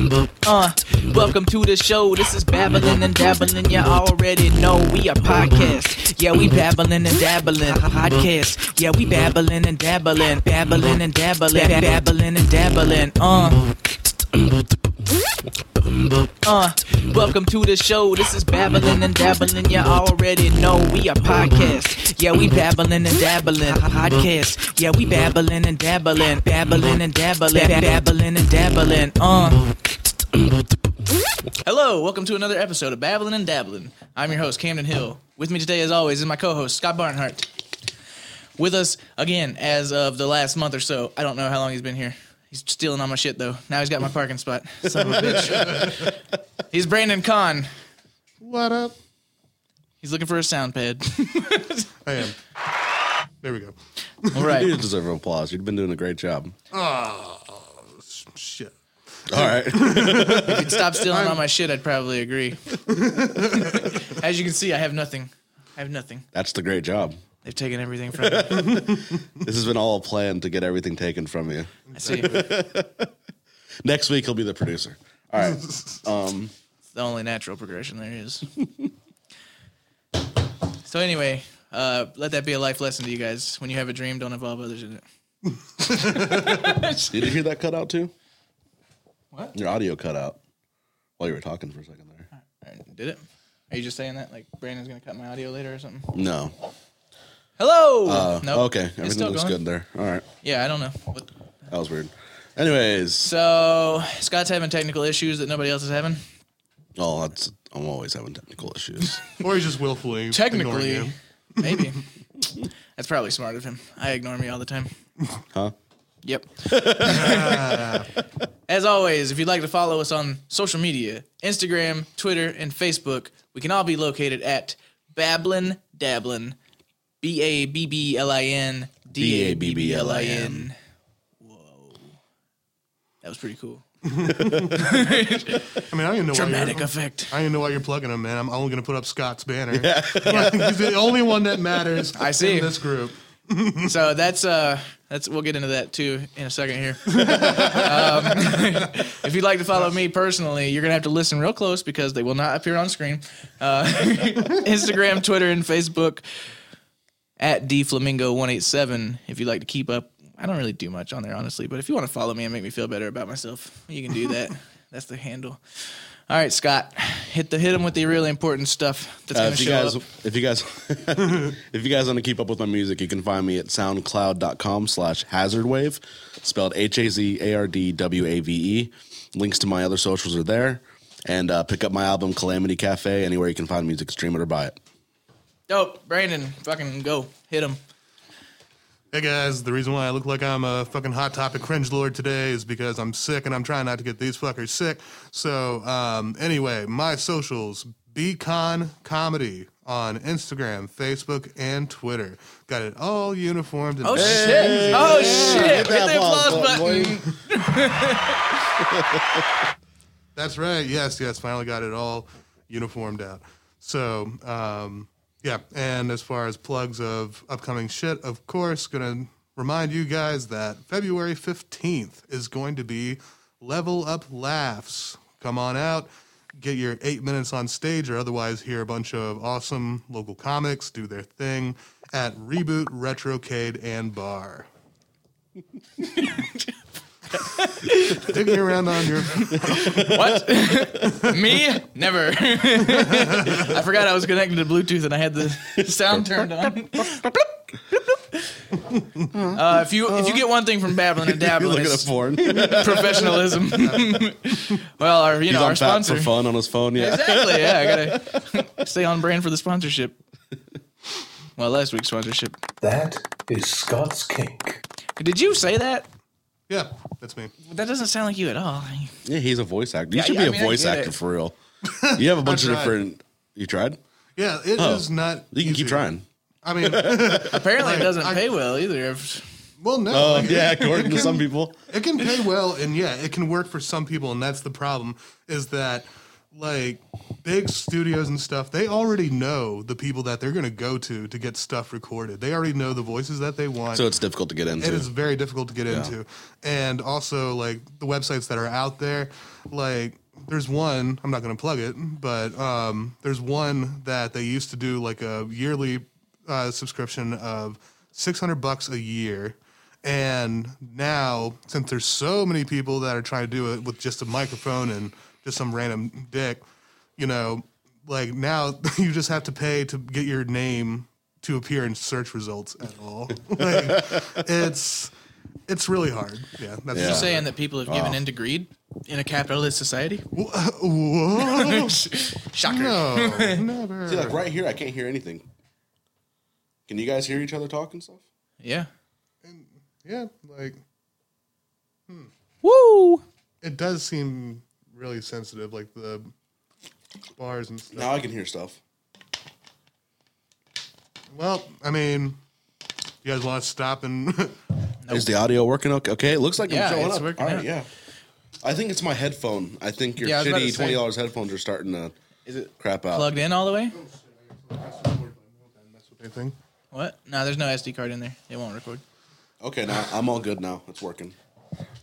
Uh, welcome to the show. This is babbling and dabbling. You already know we are podcast. Yeah, we babbling and dabbling. Podcast. Yeah, we babbling and dabbling, babbling and dabbling, babbling and dabbling. Uh. Uh, welcome to the show. This is babbling and dabbling. You already know we are podcast. Yeah, we babbling and dabbling. Podcast. Yeah, we babbling and dabbling, babbling and dabbling, babbling and dabbling. Uh. Hello, welcome to another episode of Babbling and Dabbling. I'm your host, Camden Hill. With me today, as always, is my co-host, Scott Barnhart. With us again as of the last month or so. I don't know how long he's been here. He's stealing all my shit though. Now he's got my parking spot. Son of a bitch. He's Brandon Kahn. What up? He's looking for a sound pad. I am. There we go. All right. You deserve applause. You've been doing a great job. Oh, shit. All right. If you'd stop stealing all my shit, I'd probably agree. As you can see, I have nothing. I have nothing. That's the great job. They've taken everything from me. This has been all a plan to get everything taken from you. I see. It's Next week he'll be the producer. All right. It's the only natural progression there is. So anyway, uh, let that be a life lesson to you guys. When you have a dream, don't involve others in it. Did you hear that cut out too? What? Your audio cut out while you were talking for a second there. All right, did it? Are you just saying that? Like Brandon's gonna cut my audio later or something? No. Hello. Uh, Nope. Okay. It's Everything still looks going. good there. All right. Yeah, I don't know. What? That was weird. Anyways, So Scott's having technical issues that nobody else is having. oh, that's I'm always having technical issues. Or he's just willfully ignoring Technically, you. maybe. That's probably smart of him. I ignore me all the time. Huh? Yep. As always, if you'd like to follow us on social media, Instagram, Twitter, and Facebook, we can all be located at Babblin Dablin. B A B B L I N D A B B L I N. Whoa. That was pretty cool. I mean, I don't even know Dramatic why you're, effect. I don't know why you're plugging him, man. I'm only going to put up Scott's banner. Yeah. he's the only one that matters I see. in this group. So that's uh that's we'll get into that too in a second here. um, if you'd like to follow me personally, you're gonna have to listen real close because they will not appear on screen. Uh, Instagram, Twitter, and Facebook at dflamingo187. If you'd like to keep up, I don't really do much on there honestly, but if you want to follow me and make me feel better about myself, you can do that. that's the handle. All right, Scott, hit the hit him with the really important stuff that's Uh, gonna if you show guys, up. if you guys, if you guys want to keep up with my music, you can find me at soundcloud.com slash hazardwave, spelled H A Z A R D W A V E. Links to my other socials are there. And uh, pick up my album Calamity Cafe anywhere you can find music, stream it or buy it. Dope, Brandon, fucking go hit him. Hey guys, the reason why I look like I'm a fucking hot topic cringe lord today is because I'm sick and I'm trying not to get these fuckers sick. So, um, anyway, my socials, Beacon Comedy on Instagram, Facebook, and Twitter. Got it all uniformed. And Oh shit! Oh shit! Hit the applause button. That's right. Yes, yes. Finally got it all uniformed out. So, um, yeah. And as far as plugs of upcoming shit, of course, gonna remind you guys that February 15th is going to be Level Up Laughs. Come on out. Get your eight minutes on stage, or otherwise hear a bunch of awesome local comics do their thing at Reboot Retrocade and Bar. Dig me around on your What? Me? Never. I forgot I was connected to Bluetooth and I had the sound turned on. uh, if you if you get one thing from babbling and You're dabbling, looking at it's porn. professionalism. well, our you He's know our on tap sponsor. for fun on his phone. Yeah. Exactly. Yeah, I gotta stay on brand for the sponsorship. Well, last week's sponsorship. That is Scott's kink. Did you say that? Yeah, that's me. That doesn't sound like you at all. Yeah, he's a voice actor. You Yeah, should yeah, be I mean, a I voice get actor it. for real. You have a bunch of tried. different. You tried? Yeah, it oh. is Oh. not. You can keep easy. trying. I mean, Apparently, it doesn't I- pay well either. If- well, no. Oh like, yeah, it- according it to can- some people. it can pay well, and yeah, it can work for some people, and that's the problem. Is that like big studios and stuff, they already know the people that they're going to go to to get stuff recorded. They already know the voices that they want. So it's difficult to get into. It is very difficult to get into. And also, like the websites that are out there, like there's one, I'm not going to plug it, but um, there's one that they used to do like a yearly uh, subscription of 600 bucks a year. And now, since there's so many people that are trying to do it with just a microphone and just some random dick, you know, like now you just have to pay to get your name to appear in search results at all. like, it's it's really hard. Yeah, that's Yeah. You're saying that people have given in to greed in a capitalist society? Whoa, Shocker. no, never. See, like right here, I can't hear anything. Can you guys hear each other talk and stuff? Yeah. Yeah, like hmm. Woo! it does seem really sensitive, like the bars and stuff. Now I can hear stuff. Well, I mean, you guys want to stop and Is the audio working okay? Okay, it looks like Yeah, I'm showing it's up. working All right, out. yeah. I think it's my headphone. I think your Yeah, I was about shitty say. twenty dollars headphones are starting to Is it crap out. plugged in all the way? Oh, anything. What? No, there's no SD card in there. It won't record. Okay, now I'm all good now. It's working.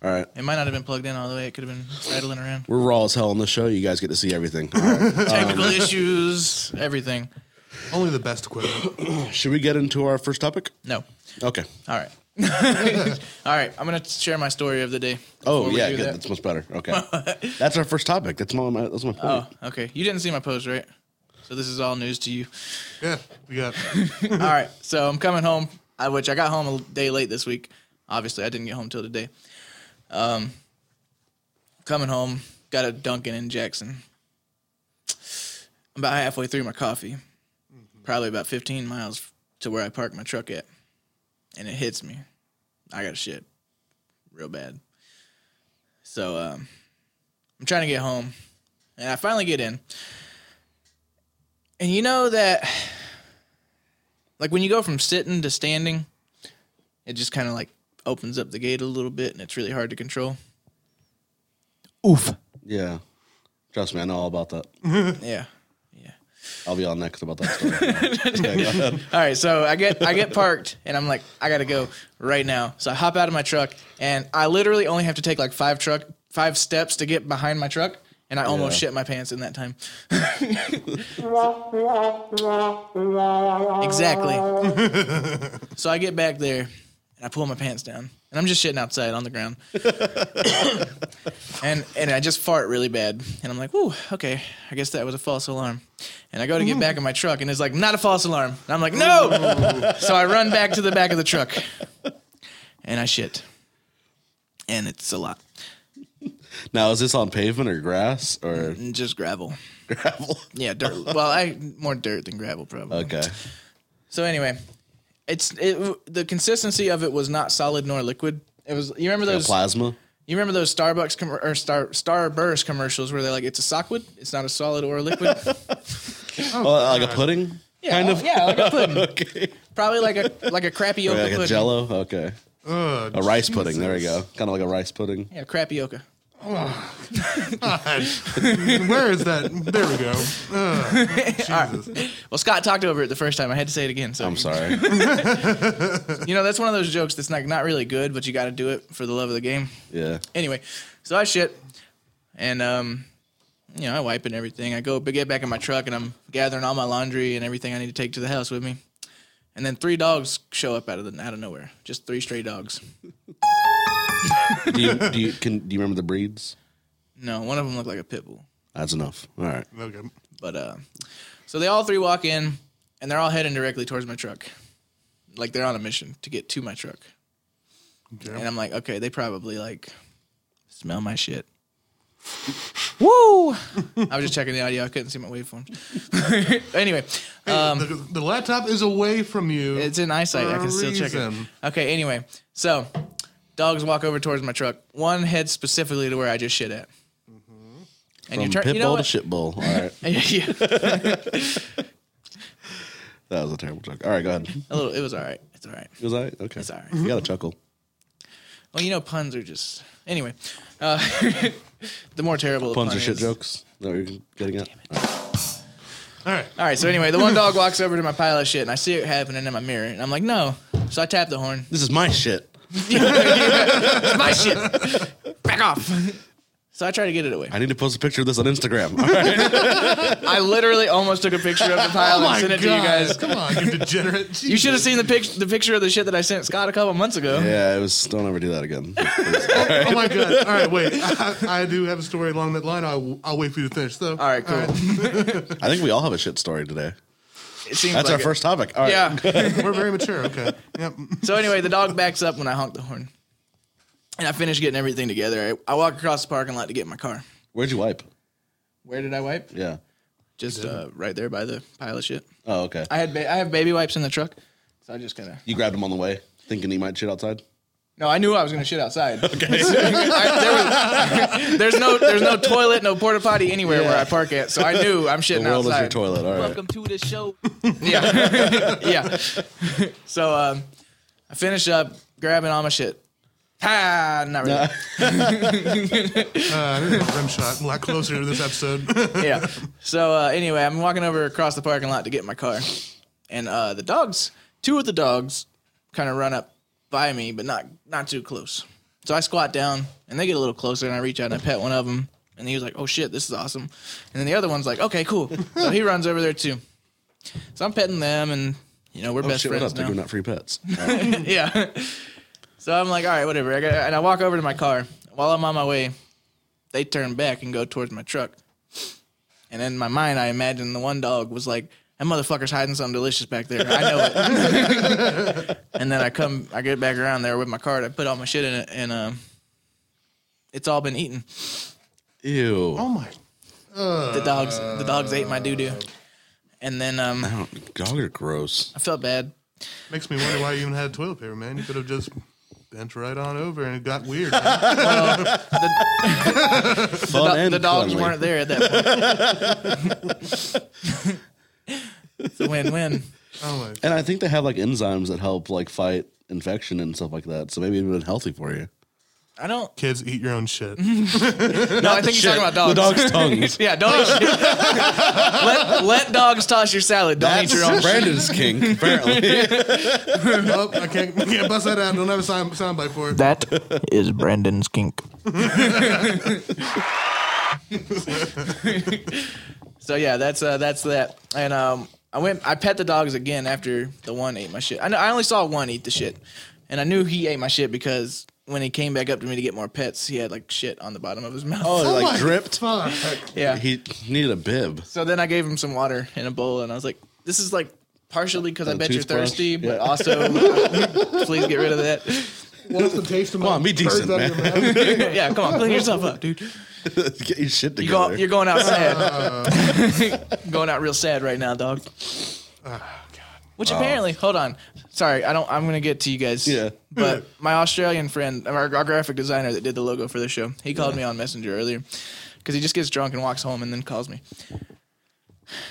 All right. It might not have been plugged in all the way. It could have been rattling around. We're raw as hell on this show. You guys get to see everything. All right. Technical um, issues, everything. Only the best equipment. Should we get into our first topic? No. Okay. All right. all right. I'm gonna share my story of the day. Oh yeah, good. that. That's much better. Okay. that's our first topic. That's my, my that's my point. Oh, okay. You didn't see my post, right? So this is all news to you. Yeah, we got. all right. So I'm coming home, I, which I got home a day late this week. Obviously, I didn't get home till today. Um, coming home, got a Dunkin' in Jackson. I'm about halfway through my coffee, probably about 15 miles to where I parked my truck at, and it hits me. I got shit, real bad. So um, I'm trying to get home, and I finally get in. And you know that, like when you go from sitting to standing, it just kind of like opens up the gate a little bit, and it's really hard to control. Oof. Yeah. Trust me, I know all about that. Yeah. Yeah. I'll be on next about that story. Okay, go ahead. All right, so I get I get parked and I'm like I gotta go right now. So I hop out of my truck and I literally only have to take like five truck five steps to get behind my truck, and I almost Yeah. shit my pants in that time. exactly. so I get back there and I pull my pants down and I'm just shitting outside on the ground. and and I just fart really bad. And I'm like, "Whoo, okay, I guess that was a false alarm." And I go to get back in my truck, and it's like, "Not a false alarm." And I'm like, "No!" so I run back to the back of the truck, and I shit, and it's a lot, Now, is this on pavement or grass or mm, mm, just gravel. gravel? Yeah, dirt. well, I more dirt than gravel, probably. Okay. So anyway, it's it, the consistency of it was not solid nor liquid. It was. You remember Like a those? plasma? You remember those Starbucks com- or Star Starburst commercials where they're like, "It's a sockwood. It's not a solid or a liquid." Oh, like a pudding? Yeah, kind of? Yeah, like a pudding. Okay. Probably like a like a crappy Or oka like a pudding. jello? Okay. Ugh, A rice pudding. There we go. Kind of like a rice pudding. Yeah, crappy oka. God. Where is that? There we go. Ugh, Jesus. Well, Scott talked over it the first time. I had to say it again. So I'm sorry. you know that's one of those jokes that's like not really good, but you got to do it for the love of the game. Yeah. Anyway, so I shit, and um, you know I wipe and everything. I go get back in my truck and I'm gathering all my laundry and everything I need to take to the house with me. And then three dogs show up out of the out of nowhere. Just three stray dogs. Do you, do you can do you remember the breeds? No, one of them looked like a pit bull. That's enough. All right. Okay. But uh, so they all three walk in, and they're all heading directly towards my truck, like they're on a mission to get to my truck. Okay. And I'm like, okay, they probably like smell my shit. Woo! I was just checking the audio. I couldn't see my waveforms. anyway, um, the, the laptop is away from you. it's in eyesight. I for a can still check it. reason. Okay. Anyway, so dogs walk over towards my truck. One heads specifically to where I just shit at. And From you turn. pit You know bull to what? shit bull. All right. yeah, That was a terrible joke. All right, go ahead. a little. It was all right. It's all right. It was I? Okay. It's all right. You got a chuckle. Well, you know, puns are just anyway. Uh, the more terrible the Puns pun or shit is- jokes? Is that what you're getting at? All right. All right, so anyway, the one dog walks over to my pile of shit, and I see it happening in my mirror, and I'm like, no. So I tap the horn. This is my shit. It's my shit. Back off. So I try to get it away. I need to post a picture of this on Instagram. All right. I literally almost took a picture of the oh pile and sent it to you guys. Come on, you degenerate. You should have seen the pic- the picture of the shit that I sent Scott a couple months ago. yeah, it was. Don't ever do that again. Oh, oh my god! All right, wait. I, I do have a story along that line. I'll, I'll wait for you to finish. though. All right, cool. I think we all have a shit story today. It seems That's like our it. first topic. All right. Yeah. we're very mature. Okay. Yep. So anyway, the dog backs up when I honk the horn, and I finish getting everything together. I, I walk across the parking lot to get in my car. Where'd you wipe? Where did I wipe? Yeah. Just uh, right there by the pile of shit. Oh, okay. I had ba- I have baby wipes in the truck, so I just kind of. You grabbed him on the way, thinking he might shit outside. No, I knew I was gonna shit outside. Okay. there was, there's no there's no toilet, no porta potty anywhere where I park at, so I knew I'm The shitting world outside. is your toilet. All right. Welcome to the show. Yeah, yeah. So um, I finish up grabbing all my shit. Ah, not really. Uh, there's a rim shot. A lot closer to this episode. yeah. So uh, anyway, I'm walking over across the parking lot to get in my car, and uh, the dogs, two of the dogs, kind of run up by me, but not not too close. So I squat down, and they get a little closer, and I reach out and I pet one of them, and he was like, "Oh shit, this is awesome," and then the other one's like, "Okay, cool." So he runs over there too. So I'm petting them, and you know we're Oh, best shit, what friends up? They're now. giving out free pets. yeah. So I'm like, all right, whatever. I got, and I walk over to my car. While I'm on my way, they turn back and go towards my truck. And in my mind, I imagine the one dog was like, that motherfucker's hiding something delicious back there. I know it. and then I come, I get back around there with my cart. I put all my shit in it, and um, it's all been eaten. Ew. oh my. The dogs, the dogs ate my doo doo. And then um, I don't, dogs are gross. I felt bad. Makes me wonder why you even had toilet paper, man. You could have just bent right on over and it got weird. man. Fun the, and the dogs cleanly. weren't there at that point. it's a win-win. Oh my. And I think they have like enzymes that help like fight infection and stuff like that. So maybe it would have been healthy for you. I don't. Kids eat your own shit. No, I think he's talking about dogs. The dog's tongues. yeah, don't eat shit. let, let dogs toss your salad. Don't eat your own. shit. Brandon's kink, apparently. oh, I can't, can't bust that out. Don't have a sound, soundbite for it. That is Brandon's kink. so yeah, that's uh, that's that. And um, I went. I pet the dogs again after the one ate my shit. I know, I only saw one eat the shit, and I knew he ate my shit because when he came back up to me to get more pets, he had like shit on the bottom of his mouth. Oh, Oh like my dripped. Fuck. yeah. He needed a bib. So then I gave him some water in a bowl, and I was like, "This is like partially because I bet you're toothbrush? thirsty, but also uh, please get rid of that. What's the taste of my Come on, be birds decent, out of your mouth? yeah, come on, clean yourself up, dude. Get your shit You go, you're going out sad. going out real sad right now, dog. Ah, Which oh. apparently, hold on, sorry, I don't. I'm gonna get to you guys. Yeah. But my Australian friend, our, our graphic designer that did the logo for the show, he called me on Messenger earlier because he just gets drunk and walks home and then calls me.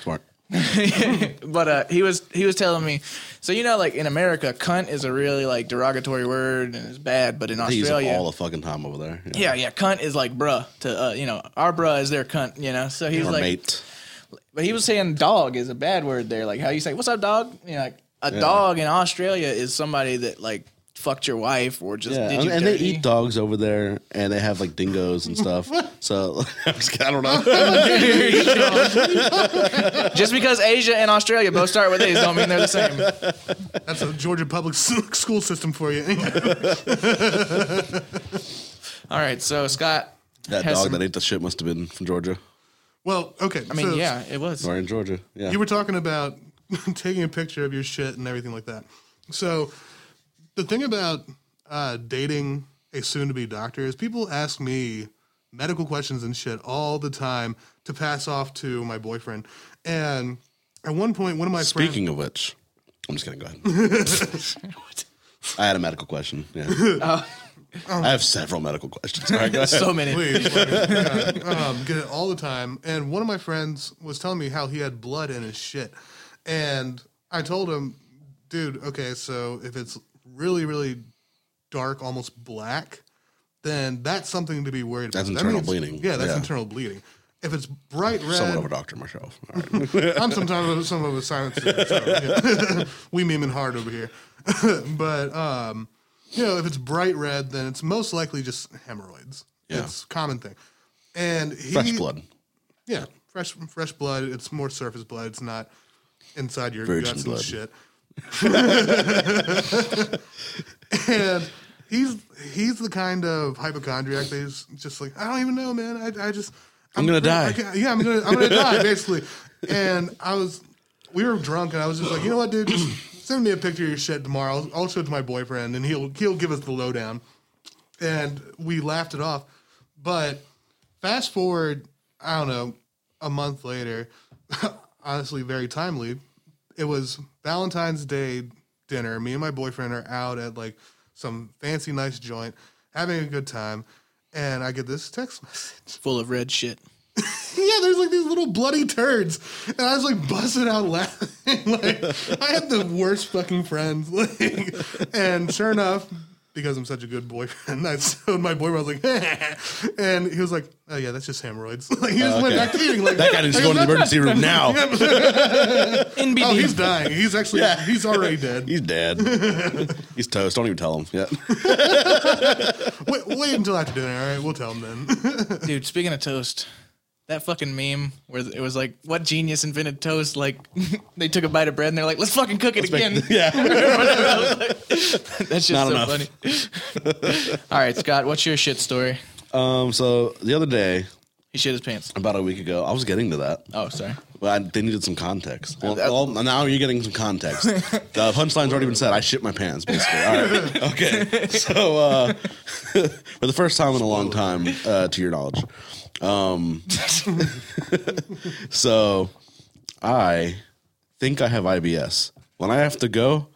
Smart. but uh, he was he was telling me, so you know, like in America, cunt is a really like derogatory word and it's bad, but in They use Australia, all the fucking time over there. yeah, yeah, cunt is like bruh to uh, you know, our bruh is their cunt, you know. So he was Or like, mate. but he was saying dog is a bad word there, like how you say, "What's up, dog?" You know, like a dog in Australia is somebody that like fucked your wife or just Yeah, did and, you and they dirty. eat dogs over there, and they have like dingoes and stuff. so I'm just kidding, I don't know. Just because Asia and Australia both start with A's don't mean they're the same. That's a Georgia public s- school system for you. All right, so Scott. that has dog some- that ate the shit must have been from Georgia well, okay. I mean, so yeah, it was. or in Georgia. Yeah. You were talking about taking a picture of your shit and everything like that. So the thing about uh, dating a soon-to-be doctor is people ask me medical questions and shit all the time to pass off to my boyfriend. And at one point, one of my Speaking of which, I'm just going to Go ahead. I had a medical question. Yeah. I have several medical questions. All right, go ahead. So many. friends, please, please, yeah, um, get it all the time. And one of my friends was telling me how he had blood in his shit, and I told him, dude, okay, so if it's really, really dark, almost black, then that's something to be worried about. That's That internal bleeding. Yeah, that's Yeah. internal bleeding. If it's bright red, Somewhat of a doctor myself. Right. I'm sometimes some of a silence. So, we memeing hard over here, but um, you know, if it's bright red, then it's most likely just hemorrhoids. Yeah. It's a common thing, and he, Fresh blood. Yeah, fresh fresh blood. It's more surface blood. It's not inside your Virgin guts blood. and shit. and he's he's the kind of hypochondriac that is just like I don't even know, man. I I just I'm gonna die. Yeah, I'm gonna I'm gonna die basically. And I was we were drunk, and I was just like, you know what, dude, just send me a picture of your shit tomorrow. I'll, I'll show it to my boyfriend, and he'll he'll give us the lowdown. And we laughed it off, but fast forward, I don't know, a month later, honestly, very timely. It was Valentine's Day dinner. Me and my boyfriend are out at like some fancy, nice joint, having a good time. And I get this text message. Full of red shit. Yeah, there's like these little bloody turds. And I was like busting out laughing. like, I had the worst fucking friends. Like, and sure enough, because I'm such a good boyfriend, I showed my boyfriend. I was like, and he was like, "Oh yeah, that's just hemorrhoids." Like he just oh, went okay. back to eating. Like That guy needs to go to the emergency room now. NBD. Oh, he's dying. He's actually yeah. he's already dead. He's dead. He's toast. Don't even tell him yet. Wait, wait until after dinner. All right, we'll tell him then. Dude, speaking of toast, that fucking meme where it was like, "What genius invented toast?" Like, they took a bite of bread and they're like, "Let's fucking cook it again." yeah. That's just Not so enough. funny. All right, Scott, what's your shit story? Um. So the other day, He shit his pants. about a week ago, I was getting to that. Oh, sorry. But I, they needed some context. Well, well, now you're getting some context. the punchline's already been said. I shit my pants, basically. All right. Okay. So, uh, for the first time in a long time, uh, to your knowledge, um, so I think I have IBS. When I have to go,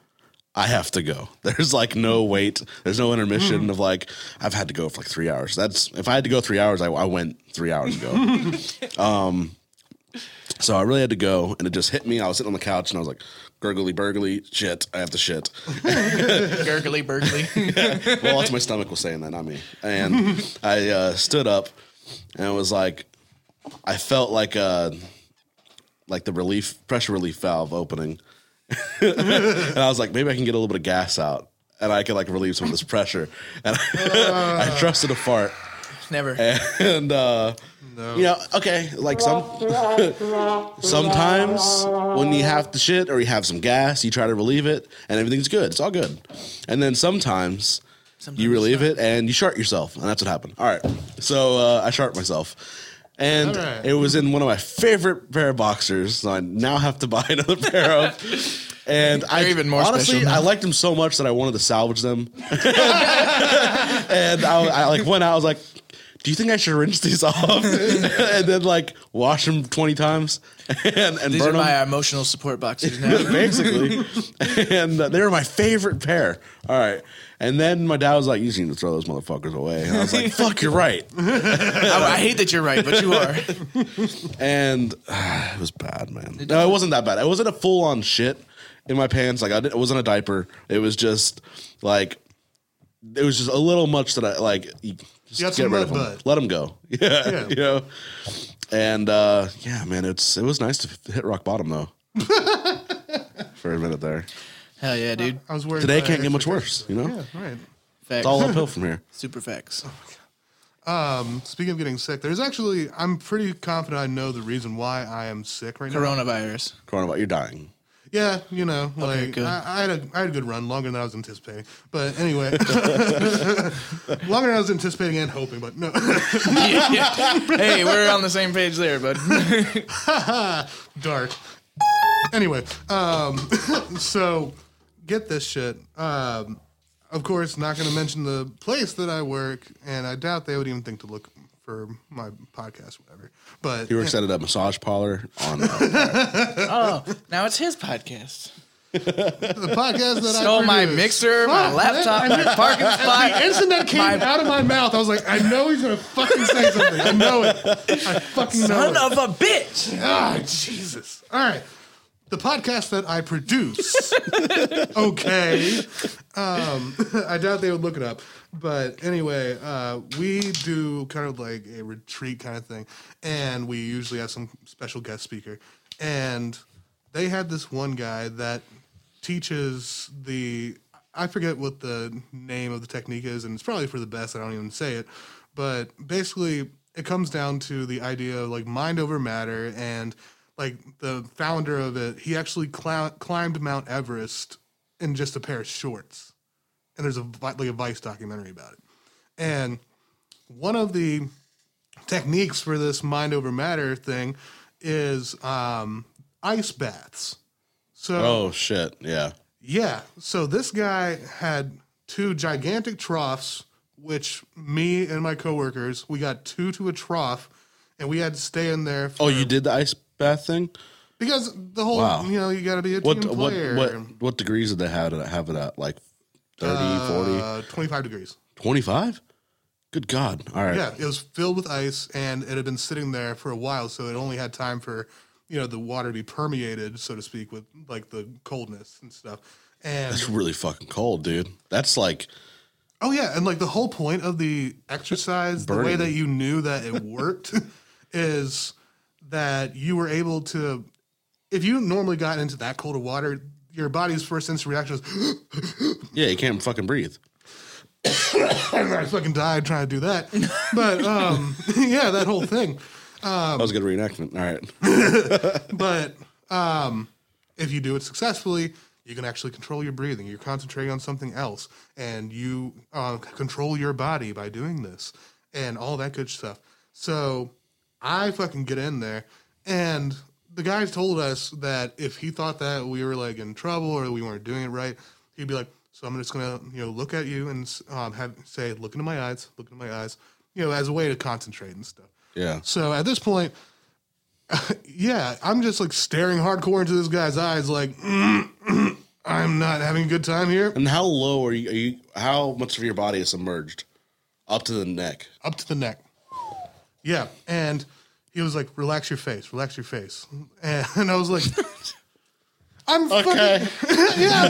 I have to go. There's like no wait. There's no intermission of like I've had to go for like three hours. That's if I had to go three hours, I, I went three hours ago. um, So I really had to go, and it just hit me. I was sitting on the couch, and I was like, "Gurgly, burgly, shit! I have to shit." Gurgly burgly. well, that's my stomach was saying that, not me. And I uh, stood up, and it was like, I felt like uh like the relief pressure relief valve opening, and I was like, maybe I can get a little bit of gas out, and I can like relieve some of this pressure. And I, I trusted a fart. Never. and uh you know okay like some sometimes when you have to shit or you have some gas you try to relieve it and everything's good it's all good and then sometimes, you relieve it and you shart yourself and that's what happened all right so uh, i shart myself and All right. it was in one of my favorite pair of boxers so i now have to buy another pair of and I even more honestly, special now. I liked them so much that I wanted to salvage them. and I, I like went out. I was like, "Do you think I should rinse these off and then like wash them twenty times and, and These are burn them?" my emotional support boxes now. Basically, and uh, they were my favorite pair. All right, and then my dad was like, "You just need to throw those motherfuckers away." And I was like, "Fuck, you're right." I, I hate that you're right, but you are. and uh, it was bad, man. No, it wasn't that bad. It wasn't a full on shit in my pants. Like I did, it wasn't a diaper. It was just like it was just a little much that I like. You just You got get some rid mud of 'em. butt. Let them go. Yeah, Yeah. you know. And uh, yeah, man, it's it was nice to hit rock bottom though. For a minute there. Hell yeah, dude. I was worried. Today about can't get much extra- worse. You know, Yeah, right. Facts. it's all uphill from here. Super facts. Um, Speaking of getting sick, there's actually I'm pretty confident I know the reason why I am sick right now. Coronavirus. Coronavirus, you're dying. Yeah, you know, like good. I, I had a I had a good run, longer than I was anticipating. But anyway, longer than I was anticipating and hoping. But no, Yeah. Hey, we're on the same page there, bud. dark. Anyway, um, so get this shit. Um, of course, not going to mention the place that I work, and I doubt they would even think to look for my podcast, whatever. But He works at a massage parlor on. Uh, Oh, now it's his podcast. the podcast that I Stole my produce. mixer, my laptop, man. my parking The spot. instant that came My- out of my mouth, I was like, I know he's gonna fucking say something. I know it. I fucking know Son it. of a bitch. Ah, Jesus. All right. The podcast that I produce. okay. Um, I doubt they would look it up. But anyway, uh, we do kind of like a retreat kind of thing. And we usually have some special guest speaker. And they had this one guy that teaches the, I forget what the name of the technique is, and it's probably for the best. I don't even say it. But basically, it comes down to the idea of like mind over matter and like the founder of it he actually cl- climbed mount everest in just a pair of shorts and there's a like a vice documentary about it and one of the techniques for this mind over matter thing is um, ice baths so Oh shit! Yeah. yeah. So this guy had two gigantic troughs, which me and my coworkers, we got two to a trough, and we had to stay in there. For, Oh, you did the ice bath thing. because the whole Wow. you know you got to be a What team what player. what what degrees did they have it have it at? Like 30, 40, Uh, 25 degrees. 25? Good God! All right. Yeah, it was filled with ice, and it had been sitting there for a while, so it only had time for you know the water to be permeated, so to speak, with like the coldness and stuff. And It's really fucking cold, dude. That's like Oh yeah, and like the whole point of the exercise, the way Burning. that you knew that it worked is that you were able to if you normally got into that cold of water, your body's first instant reaction was yeah, you can't fucking breathe. I fucking died trying to do that. But um yeah, that whole thing. that was a good reenactment. All right. But um if you do it successfully, you can actually control your breathing. You're concentrating on something else, and you uh, control your body by doing this, and all that good stuff. So I fucking get in there, and the guys told us that if he thought that we were like in trouble or we weren't doing it right, he'd be like, "So I'm just gonna you know look at you and um, have say look into my eyes, look into my eyes, you know, as a way to concentrate and stuff." Yeah. So at this point, yeah, I'm just like staring hardcore into this guy's eyes, like "Mm, mm, I'm not having a good time here. And how low are you, are you? How much of your body is submerged? Up to the neck. Up to the neck. Yeah, and he was like, "Relax your face, relax your face," and I was like. I'm Okay. fucking yeah.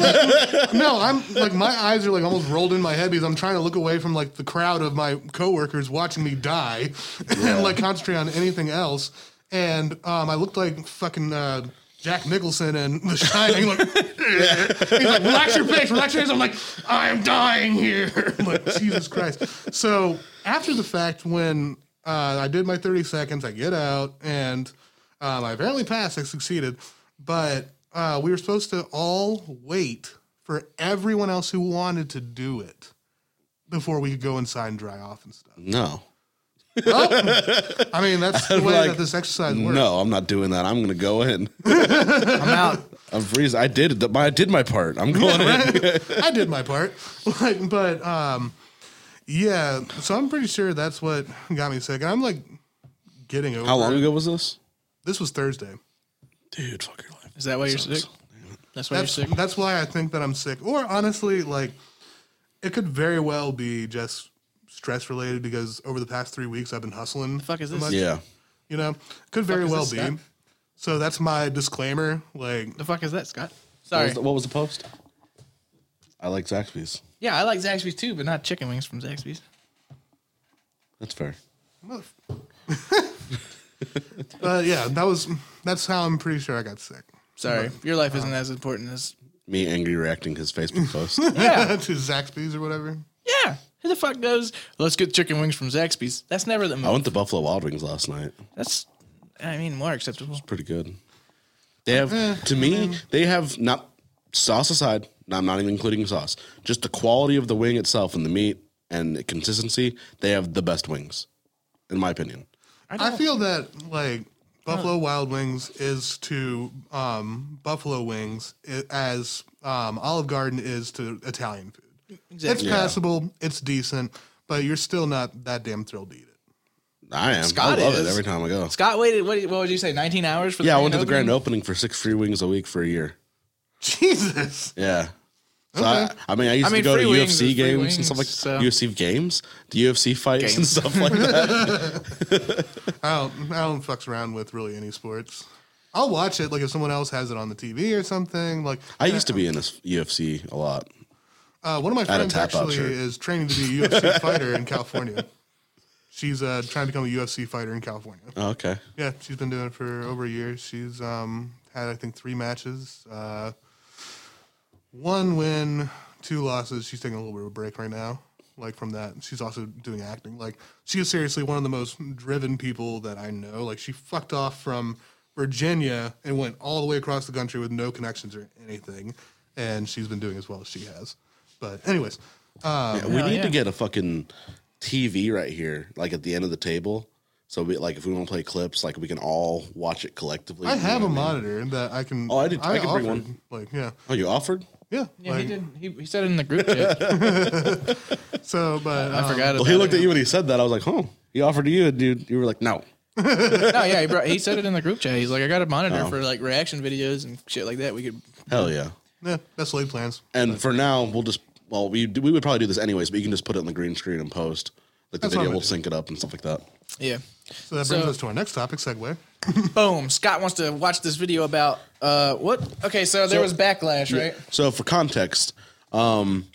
Like, no, I'm like my eyes are like almost rolled in my head because I'm trying to look away from like the crowd of my coworkers watching me die and like concentrate on anything else. And um, I looked like fucking uh, Jack Nicholson in The Shining. Like, he's like, relax your face, relax your face. I'm like, I'm dying here. I'm like, Jesus Christ. So after the fact, when uh, I did my 30 seconds, I get out and um, I apparently passed. I succeeded, but uh, we were supposed to all wait for everyone else who wanted to do it before we could go inside and dry off and stuff. No. I mean, that's the way Like, that this exercise works. No, I'm not doing that. I'm gonna go in. I'm out. I'm freezing. I did the, I did my part. I'm going in. I did my part. Like, but um, yeah. So I'm pretty sure that's what got me sick. And I'm like getting over. How long it. ago was this? This was Thursday. Dude, fuck your life. Is that why you're Sucks. sick? That's why That's you're sick. that's why I think that I'm sick. Or honestly, like it could very well be just stress related because over the past three weeks I've been hustling. The fuck is this? much, Yeah. You know, could very well this, be. Scott? So that's my disclaimer. Like, The fuck is that, Scott? What Sorry. was, the, what was the post? I like Zaxby's. Yeah, I like Zaxby's too, but not chicken wings from Zaxby's. That's fair. but uh, yeah, that was that's how I'm pretty sure I got sick. Sorry, your life uh, isn't as important as. Me angry reacting his Facebook post. Yeah, to Zaxby's or whatever. yeah. Who the fuck goes? Let's get chicken wings from Zaxby's. That's never the I move. went to Buffalo Wild Wings last night. That's, I mean, more acceptable. It's pretty good. They have eh, to me, they have not sauce aside, no, I'm not even including sauce. Just the quality of the wing itself and the meat and the consistency, they have the best wings, in my opinion. I feel that like Buffalo Wild Wings is to um, Buffalo Wings as um, Olive Garden is to Italian food. It's Exactly. passable, it's decent, but you're still not that damn thrilled to eat it. I am. Scott I love is. it every time I go. Scott waited. What, what would you say? 19 hours for the Yeah, I went to the grand opening? opening for six free wings a week for a year. Jesus. Yeah. So I, I mean, I used I mean, to go to wings UFC games and stuff like wings, so- UFC games, the UFC fights and stuff like that. I don't I don't fucks around with really any sports. I'll watch it like if someone else has it on the TV or something. Like I used to be in this UFC a lot. Uh, one of my friends actually is training to be a UFC fighter in California. She's uh, trying to become a UFC fighter in California. Oh, okay. Yeah, she's been doing it for over a year. She's um, had I think three matches, uh, one win, two losses. She's taking a little bit of a break right now. Like from that, she's also doing acting. Like she is seriously one of the most driven people that I know. Like she fucked off from Virginia and went all the way across the country with no connections or anything, and she's been doing as well as she has. But anyways, uh, Yeah, we need yeah. to get a fucking TV right here, like at the end of the table. So we like if we want to play clips, like we can all watch it collectively. I you know have a mean? monitor that I can. Oh, I did- I can bring one. Like yeah, Oh, you offered? Yeah. Yeah, like, he did. He, he said it in the group chat. So, but I um, forgot. Well, he looked at you when he said that. I was like, "Huh." He offered to you, and dude. You were like, "No." No, yeah, he, brought, he said it in the group chat. He's like, I got a monitor Oh. for like reaction videos and shit like that. We could. Hell yeah. Yeah, that's laid plans. And for now, we'll just well, we we would probably do this anyways, but you can just put it on the green screen and post. Like the That's video I'm will gonna sync it up and stuff like that. Yeah. So that brings So- us to our next topic, segue. Boom. Scott wants to watch this video about uh what? Okay, so there So- was backlash, right? So for context, um,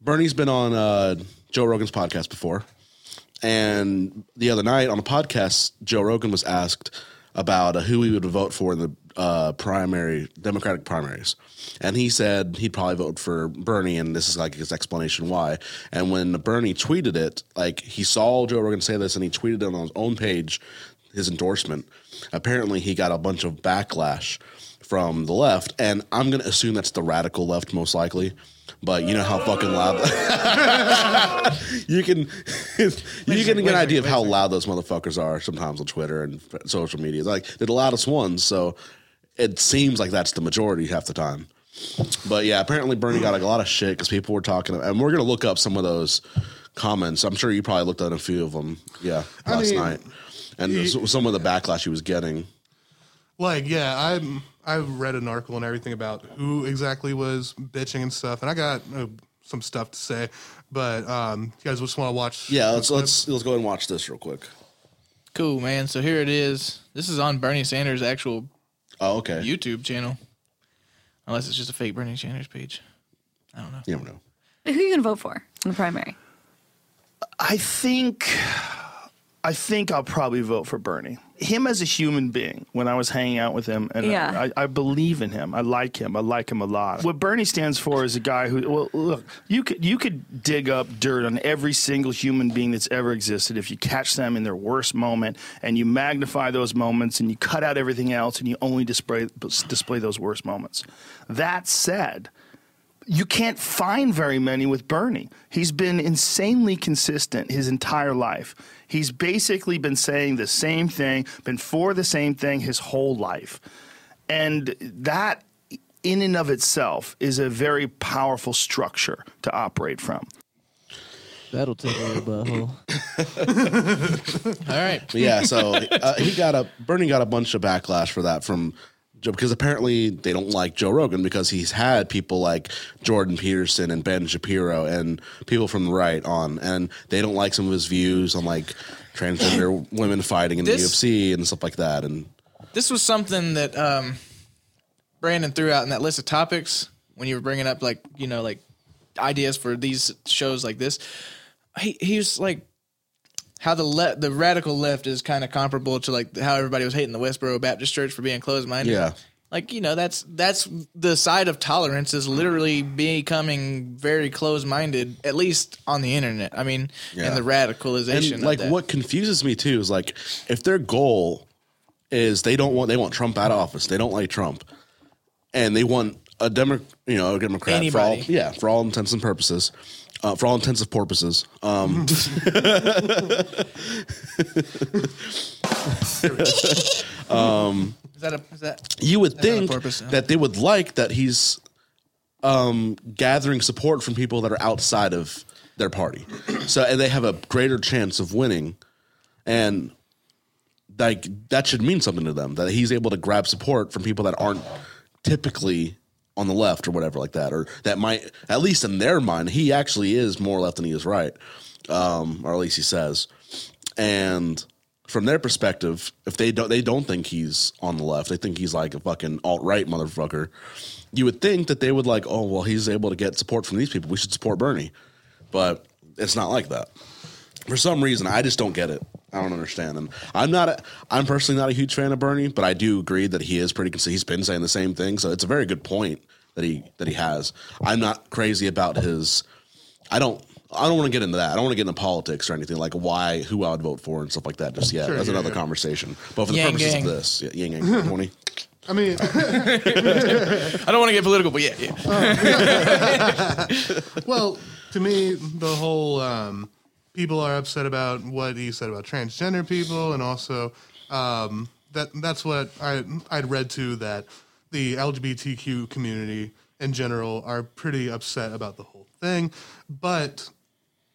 Bernie's been on uh, Joe Rogan's podcast before, and the other night on the podcast, Joe Rogan was asked about uh, who he would vote for in the uh, primary Democratic primaries, and he said he'd probably vote for Bernie, and this is like his explanation why. And when Bernie tweeted it, like he saw Joe Rogan say this, and he tweeted it on his own page, his endorsement. Apparently, he got a bunch of backlash from the left, and I'm gonna assume that's the radical left, most likely. But you know how fucking loud you can you can get an idea of how loud those motherfuckers are sometimes on Twitter and social media. It's like they're the loudest ones, so it seems like that's the majority half the time. But yeah, apparently Bernie got like, a lot of shit because people were talking, and we're gonna look up some of those comments. I'm sure you probably looked at a few of them. Yeah, last mean, night, and he- s- some of the backlash he was getting. Like, yeah, I'm. I've read an article and everything about who exactly was bitching and stuff, and I got uh, some stuff to say. But um, you guys just want to watch? Yeah, let's let's let's go ahead and watch this real quick. Cool, man. So here it is. This is on Bernie Sanders' actual Oh, okay. YouTube channel. Unless it's just a fake Bernie Sanders page. I don't know. you never know. Who are you going to vote for in the primary? I think I think I'll probably vote for Bernie. Him as a human being, when I was hanging out with him, and Yeah. I, I believe in him. I like him. I like him a lot. What Bernie stands for is a guy who, well, look, you could you could dig up dirt on every single human being that's ever existed if you catch them in their worst moment and you magnify those moments and you cut out everything else and you only display display those worst moments. That said, you can't find very many with Bernie. He's been insanely consistent his entire life. He's basically been saying the same thing, been for the same thing his whole life. And that, in and of itself, is a very powerful structure to operate from. That'll tickle your butthole. All right. But yeah, so uh, he got a Bernie got a bunch of backlash for that from Joe because apparently they don't like Joe Rogan because he's had people like Jordan Peterson and Ben Shapiro and people from the right on, and they don't like some of his views on like transgender women fighting in This- the UFC and stuff like that. And This was something that um, Brandon threw out in that list of topics when you were bringing up like you know like ideas for these shows like this. He he was like how the le- the radical left is kind of comparable to like how everybody was hating the Westboro Baptist Church for being closed minded. Yeah. Like you know that's that's the side of tolerance is literally becoming very closed minded at least on the internet. I mean, Yeah. and the radicalization. and like what confuses me too is like if their goal is they don't want they want Trump out of office, they don't like Trump, and they want a Demo, you know, a Democrat for all, Anybody. yeah, for all intents and purposes, uh, for all intensive purposes. Um, is that a is that you would That's not a think purpose, no. that they would like that he's um, gathering support from people that are outside of their party, so and they have a greater chance of winning, and like that should mean something to them that he's able to grab support from people that aren't typically on the left or whatever like that, or that might at least in their mind he actually is more left than he is right, um, or at least he says, and from their perspective, if they don't they don't think he's on the left, they think he's like a fucking alt right motherfucker. You would think that they would like, oh well, he's able to get support from these people. We should support Bernie, but it's not like that. For some reason, I just don't get it. I don't understand. And I'm not. A, I'm personally not a huge fan of Bernie, but I do agree that he is pretty. consistent. He's been saying the same thing, so it's a very good point that he that he has. I'm not crazy about his. I don't. I don't want to get into that. I don't want to get into politics or anything like why, who I would vote for and stuff like that. Just yet. Sure, That's yeah, another yeah. conversation. But for the Yang purposes gang. of this, yeah, Yang Yang twenty. I mean, I don't want to get political, but yeah, yeah. well, to me, the whole um, people are upset about what he said about transgender people, and also um, that that's what I I'd read too that the LGBTQ community in general are pretty upset about the whole thing. But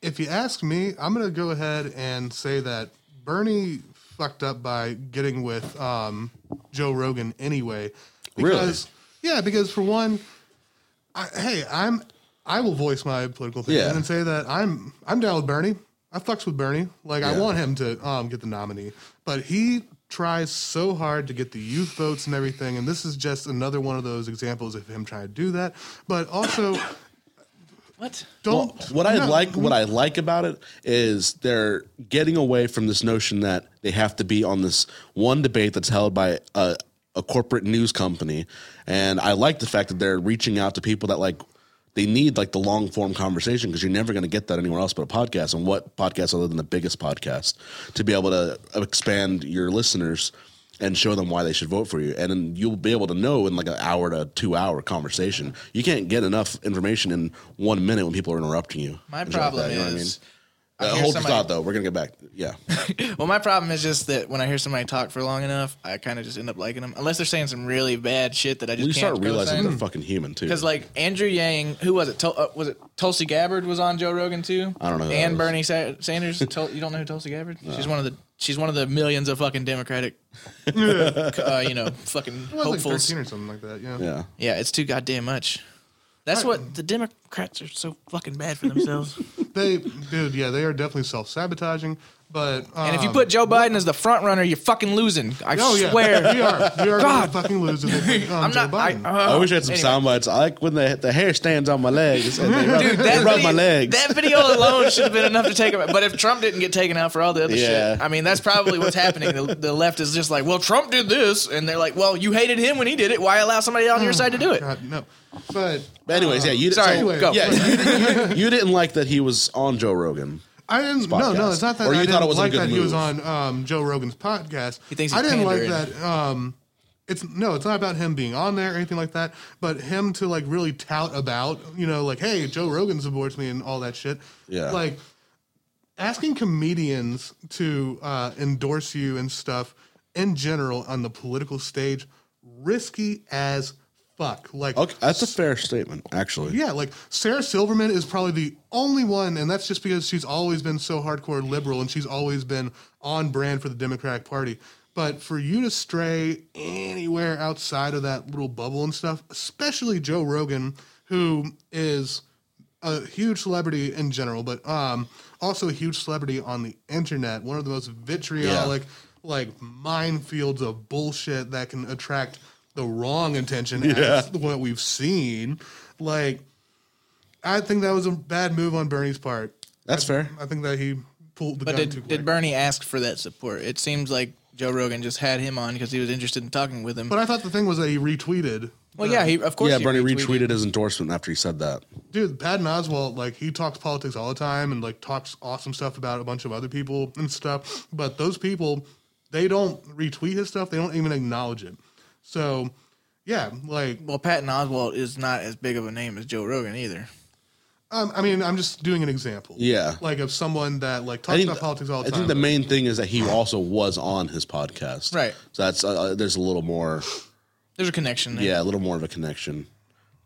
if you ask me, I'm gonna go ahead and say that Bernie fucked up by getting with um, Joe Rogan anyway. Really? Because yeah, because for one, I, hey, I'm I will voice my political opinion Yeah. and say that I'm I'm down with Bernie. I fucks with Bernie. Like I want him to um, get the nominee, but he tries so hard to get the youth votes and everything, and this is just another one of those examples of him trying to do that. But also, What? don't Well, what I no, like, what I like about it is they're getting away from this notion that they have to be on this one debate that's held by a, a corporate news company, and I like the fact that they're reaching out to people that like they need like the long form conversation because you're never going to get that anywhere else but a podcast. And what podcast other than the biggest podcast to be able to expand your listeners and show them why they should vote for you. And then you'll be able to know in like an hour to two hour conversation. You can't get enough information in one minute when people are interrupting you. My like problem you know. I mean? I Uh, hear hold your thought though. We're gonna get back. Yeah, Well, my problem is just that when I hear somebody talk for long enough, I kind of just end up liking them, unless they're saying some really bad shit that I just you can't start realizing co-sign. they're fucking human too. Because like Andrew Yang, who was it? Tol- uh, was it Tulsi Gabbard was on Joe Rogan too? I don't know who And is. Bernie Sa- Sanders. Tul- you don't know who Tulsi Gabbard? She's one of the she's one of the millions of fucking Democratic, uh, you know, fucking it was like hopefuls. thirteen or something like that. Yeah. yeah, yeah, it's too goddamn much. That's what the Democrats are so fucking bad for themselves. They, dude, yeah, they are definitely self sabotaging. But um, and if you put Joe Biden as the front runner, you're fucking losing. I oh yeah, swear. we are, we are God. gonna fucking losing. If um, I'm Joe not. I, uh, I wish I had some anyway. sound bites. I like when the the hair stands on my legs. And they rub, Dude, they that rub video, my legs. that video alone should have been enough to take him. But if Trump didn't get taken out for all the other Yeah. shit, I mean, that's probably what's happening. The, the left is just like, well, Trump did this, and they're like, well, you hated him when he did it. Why allow somebody on your side to do it? God, no. But But anyways, yeah, you Sorry, so- go. Yeah, you, you, you didn't like that he was on Joe Rogan. I didn't. No, podcast. no, it's not that. Or you I thought didn't it was a like good that he was on um, Joe Rogan's podcast. He thinks I didn't like pandering. that. Um, it's no, it's not about him being on there or anything like that. But him to like really tout about, you know, like, hey, Joe Rogan supports me and all that shit. Yeah. Like asking comedians to uh, endorse you and stuff in general on the political stage, risky as fuck. Like, Okay, that's a fair statement, actually. yeah, like Sarah Silverman is probably the only one, and that's just because she's always been so hardcore liberal and she's always been on brand for the Democratic Party. But for you to stray anywhere outside of that little bubble and stuff, especially Joe Rogan, who is a huge celebrity in general, but um, also a huge celebrity on the internet, one of the most vitriolic, like minefields of bullshit that can attract the wrong attention as what we've seen. Like, I think that was a bad move on Bernie's part. That's fair. I think that he pulled the But gun too did, quick. did Bernie ask for that support? It seems like Joe Rogan just had him on because he was interested in talking with him. but I thought the thing was that he retweeted. well, yeah, he of course. Yeah, he Bernie retweeted his endorsement after he said that. Dude, Patton Oswalt, like he talks politics all the time and like talks awesome stuff about a bunch of other people and stuff. But those people, they don't retweet his stuff. They don't even acknowledge it. So, yeah, like Well, Patton Oswalt is not as big of a name as Joe Rogan either. um, I mean, I'm just doing an example. Yeah. like of someone that like talks think, about politics all the I time. I think the main thing is that he also was on his podcast. Right. So that's uh, there's a little more There's a connection there. yeah, a little more of a connection.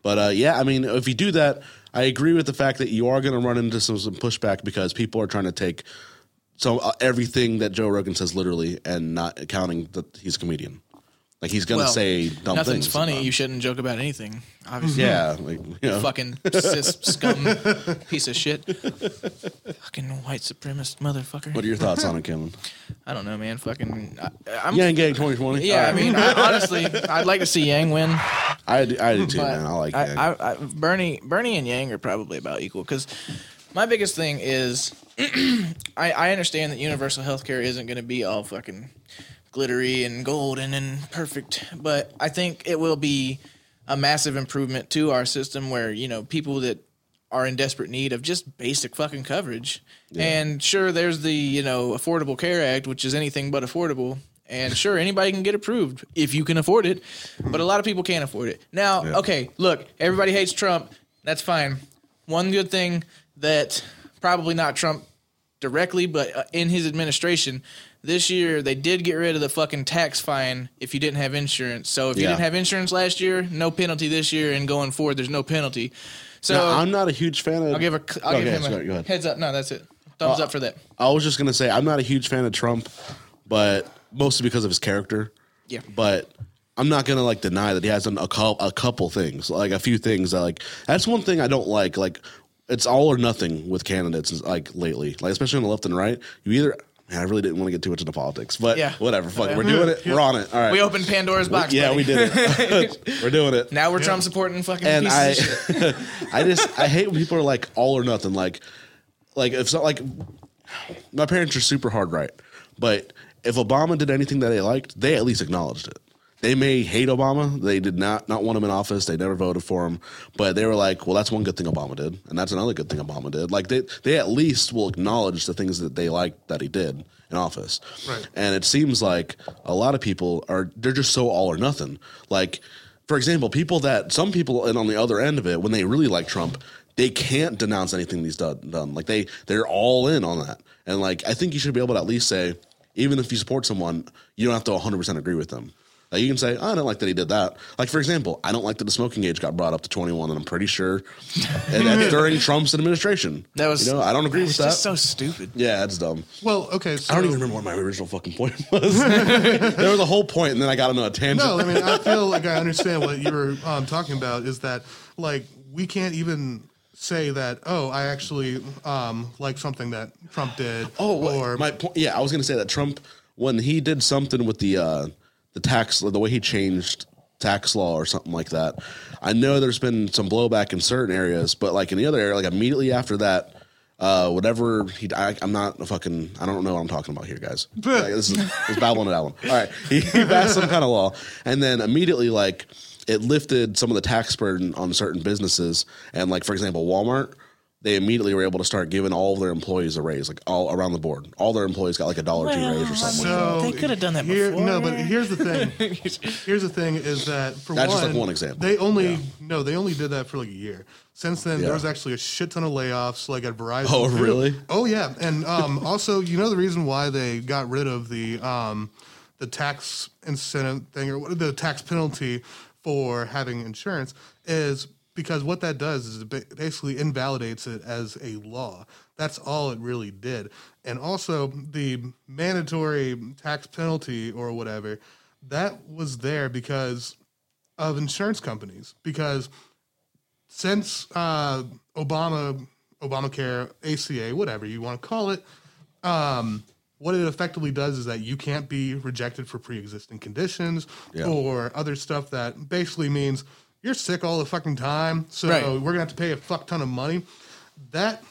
But uh, yeah, I mean, if you do that, I agree with the fact that you are going to run into some, some pushback because people are trying to take so uh, everything that Joe Rogan says literally and not accounting that he's a comedian. Like he's gonna Well, say dumb Nothing's things. funny. You shouldn't joke about anything. Obviously. yeah, like you know. Fucking cis scum piece of shit. Fucking white supremacist motherfucker. What are your thoughts on it, Kevin? I don't know, man. Fucking. I, I'm, Yang Gang 2020. yeah, I mean, I, honestly, I'd like to see Yang win. I do, I do too, man. I like I, Yang. I, I, Bernie, Bernie and Yang are probably about equal because my biggest thing is I, I understand that universal health care isn't going to be all fucking glittery and golden and perfect, but I think it will be a massive improvement to our system where you know people that are in desperate need of just basic fucking coverage. And sure, there's the you know Affordable Care Act, which is anything but affordable. And sure, anybody can get approved if you can afford it, but a lot of people can't afford it. Now, okay, look, everybody hates Trump. That's fine. One good thing that probably not Trump directly, but uh, in his administration, this year they did get rid of the fucking tax fine if you didn't have insurance. So if you didn't have insurance last year, no penalty this year, and going forward, there's no penalty. So Now, I'm not a huge fan of. I'll give a, I'll Okay, give him sorry, a heads up. No, that's it. Thumbs uh, up for that. I was just gonna say I'm not a huge fan of Trump, but mostly because of his character. Yeah. But I'm not gonna like deny that he has done a couple, a couple things, like a few things that like that's one thing I don't like. Like it's all or nothing with candidates, like lately, like especially on the left and right. You either. Man, I really didn't want to get too much into politics, but Yeah. whatever. Fuck, it. we're doing it. We're on it. All right. We opened Pandora's box. yeah, buddy. we did it. we're doing it. Now we're Trump supporting fucking and pieces I, of shit. I just I hate when people are like all or nothing. Like, like if so, like my parents are super hard right, but if Obama did anything that they liked, they at least acknowledged it. They may hate Obama. They did not not want him in office. They never voted for him, but they were like, "Well, that's one good thing Obama did, and that's another good thing Obama did." Like they they at least will acknowledge the things that they liked that he did in office. Right. And it seems like a lot of people are they're just so all or nothing. Like, for example, people that some people and on the other end of it, when they really like Trump, they can't denounce anything he's done. done. Like they they're all in on that. And like I think you should be able to at least say, even if you support someone, you don't have to 100 percent agree with them. Like you can say, oh, I don't like that he did that. Like for example, I don't like that the smoking age got brought up to 21, and I'm pretty sure and that's during Trump's administration. That was you know, I don't agree with it's that. just so stupid. yeah, that's dumb. Well, okay. So, I don't even remember what my original fucking point was. there was a whole point, and then I got on a tangent. No, I mean, I feel like I understand what you were um, talking about. Is that like we can't even say that? Oh, I actually um, like something that Trump did. oh, or my point. Yeah, I was going to say that Trump, when he did something with the uh, the tax, the way he changed tax law or something like that. I know there's been some blowback in certain areas, but like in the other area, like immediately after that. Uh, whatever he, I, I'm not a fucking. I don't know what I'm talking about here, guys. Like, this is this babbling at one. All right, he, he passed some kind of law, and then immediately, like, it lifted some of the tax burden on certain businesses, and like for example, Walmart, they immediately were able to start giving all of their employees a raise, like all around the board. All their employees got like a dollar two raise or something. like. So They could have done that here, before. No, but here's the thing. here's the thing is that for That's one, just, like, one example. They only Yeah. no, they only did that for like a year. Since then, Yeah. there was actually a shit ton of layoffs, like at Verizon. Oh, really? Oh yeah, and um, also you know the reason why they got rid of the um, the tax incentive thing or what- the tax penalty for having insurance is because what that does is it basically invalidates it as a law. That's all it really did. And also the mandatory tax penalty or whatever, that was there because of insurance companies. Because since uh, Obama, Obamacare, ACA, whatever you want to call it, um, what it effectively does is that you can't be rejected for pre-existing conditions Yeah. or other stuff that basically means you're sick all the fucking time, so Right. we're gonna have to pay a fuck ton of money. That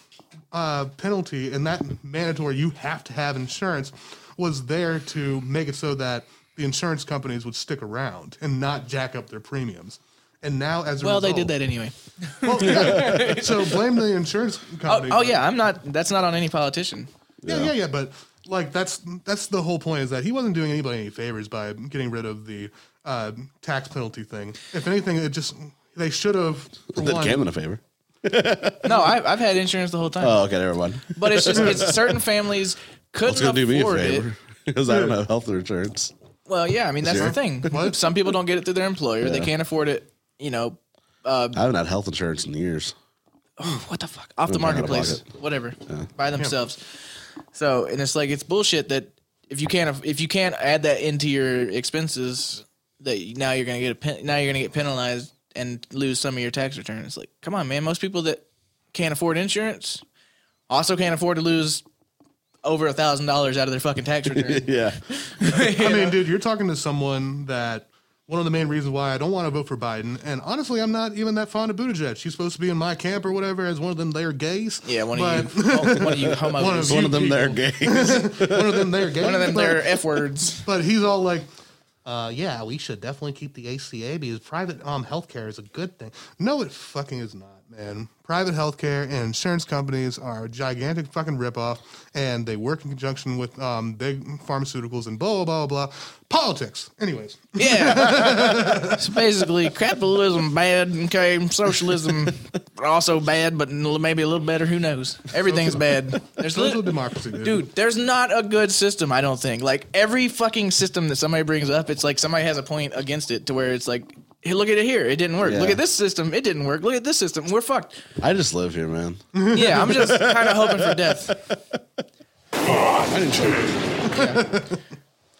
uh, penalty and that mandatory, you have to have insurance, was there to make it so that the insurance companies would stick around and not jack up their premiums. And now, as a Well, they did that anyway. Well, yeah. so blame the insurance Oh, company. oh but- yeah, I'm not. That's not on any politician. yeah, yeah, yeah. But like that's that's the whole point is that he wasn't doing anybody any favors by getting rid of the uh, tax penalty thing. If anything, it just they should have. for Did one- Cameron a favor. No, I've, I've had insurance the whole time. Oh, okay, never mind. but it's just it's certain families couldn't It's gonna do me a afford it. favor because I don't have health insurance. Well, yeah, I mean that's Sure. the thing. What? Some people don't get it through their employer. They can't afford it. You know, I haven't had health insurance in years. what the fuck off the Okay, out of marketplace, pocket. whatever, by themselves. So, and it's like it's bullshit that if you can't if you can't add that into your expenses, that now you're gonna get a pen, now you're gonna get penalized and lose some of your tax return. It's like, come on, man. Most people that can't afford insurance also can't afford to lose over a thousand dollars out of their fucking tax return. Yeah. I mean, dude, you're talking to someone that one of the main reasons why I don't want to vote for Biden, and honestly, I'm not even that fond of Buttigieg. She's supposed to be in my camp or whatever as one of them they're gays. yeah, one but, of you, one of you homos, One of One of them there people. gay. one of them they're gays. one of them but- they're f words. But he's all like, uh, yeah, we should definitely keep the ACA because private um, healthcare is a good thing. No, it fucking is not, man. Private healthcare and insurance companies are a gigantic fucking ripoff, and they work in conjunction with um, big pharmaceuticals and blah, blah, blah, blah. Politics. Anyways. Yeah. so basically, capitalism bad. Okay, socialism also bad, but maybe a little better. Who knows? Everything's bad. There's Social li- democracy, dude. dude. There's not a good system. I don't think. Like every fucking system that somebody brings up, it's like somebody has a point against it to where it's like. Hey, look at it here. It didn't work. Look at this system. It didn't work. Look at this system. We're fucked. I just live here, man. Yeah, I'm just kind of hoping for death. I didn't show you.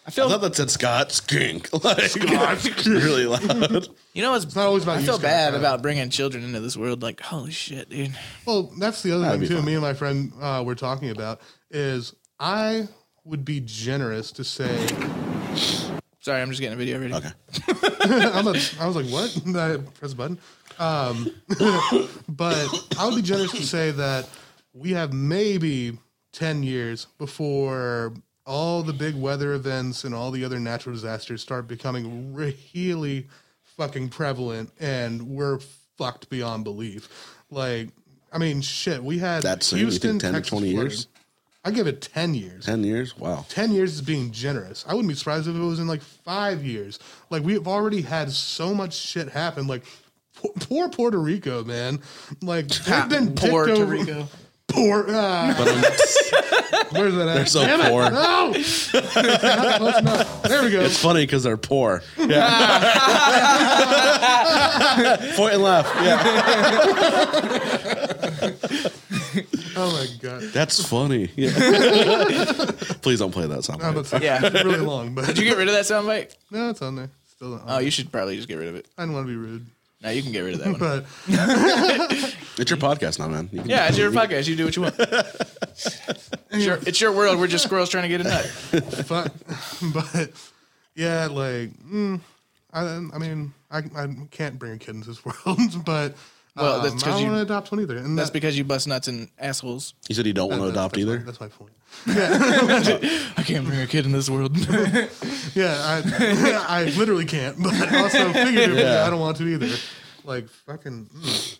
I feel I thought that said Scott Skink. Like, really loud. you know it's, not always about I feel Scott, bad Scott. about bringing children into this world. Like holy shit, dude. Well, that's the other That'd thing too. fun. Me and my friend uh, were talking about is I would be generous to say Sorry, I'm just getting a video ready. Okay. I'm a, I was like, what? I press a button. Um, but I would be generous to say that we have maybe 10 years before all the big weather events and all the other natural disasters start becoming really fucking prevalent and we're fucked beyond belief. Like, I mean, shit, we had That soon? You Houston, think 10 to 20 flooding. years? I give it 10 years. 10 years? Wow. 10 years is being generous. I wouldn't be surprised if it was in like five years. Like, we've already had so much shit happen. Like, poor, poor Puerto Rico, man. Like, they've been Poor Puerto over- Rico. Poor. Ah, where's that at? They're so Damn it. No! Not close. There we go. It's funny because they're poor. Yeah. Point and left. Yeah. Oh my God. That's funny. Yeah. Please don't play that song. I'm about to say, Yeah. It's really long, but Did you get rid of that soundbite? no, it's on there. Still on. Oh, you should probably just get rid of it. I don't want to be rude, No, you can get rid of that one. but It's your podcast now, man. You can- Yeah, it's your podcast. You do what you want. It's your, it's your world. We're just squirrels trying to get a nut. but but yeah, like mm, I, I mean, I, I can't bring a kid into this world, but Well, that's um, 'cause I don't you- want to adopt one either. And That's that- because you bust nuts and assholes. You said you don't want to adopt that's my- either? that's my point. I can't bring a kid in this world. Yeah, I I literally can't, but also figuratively, Yeah. I don't want to either. Like fucking. mm.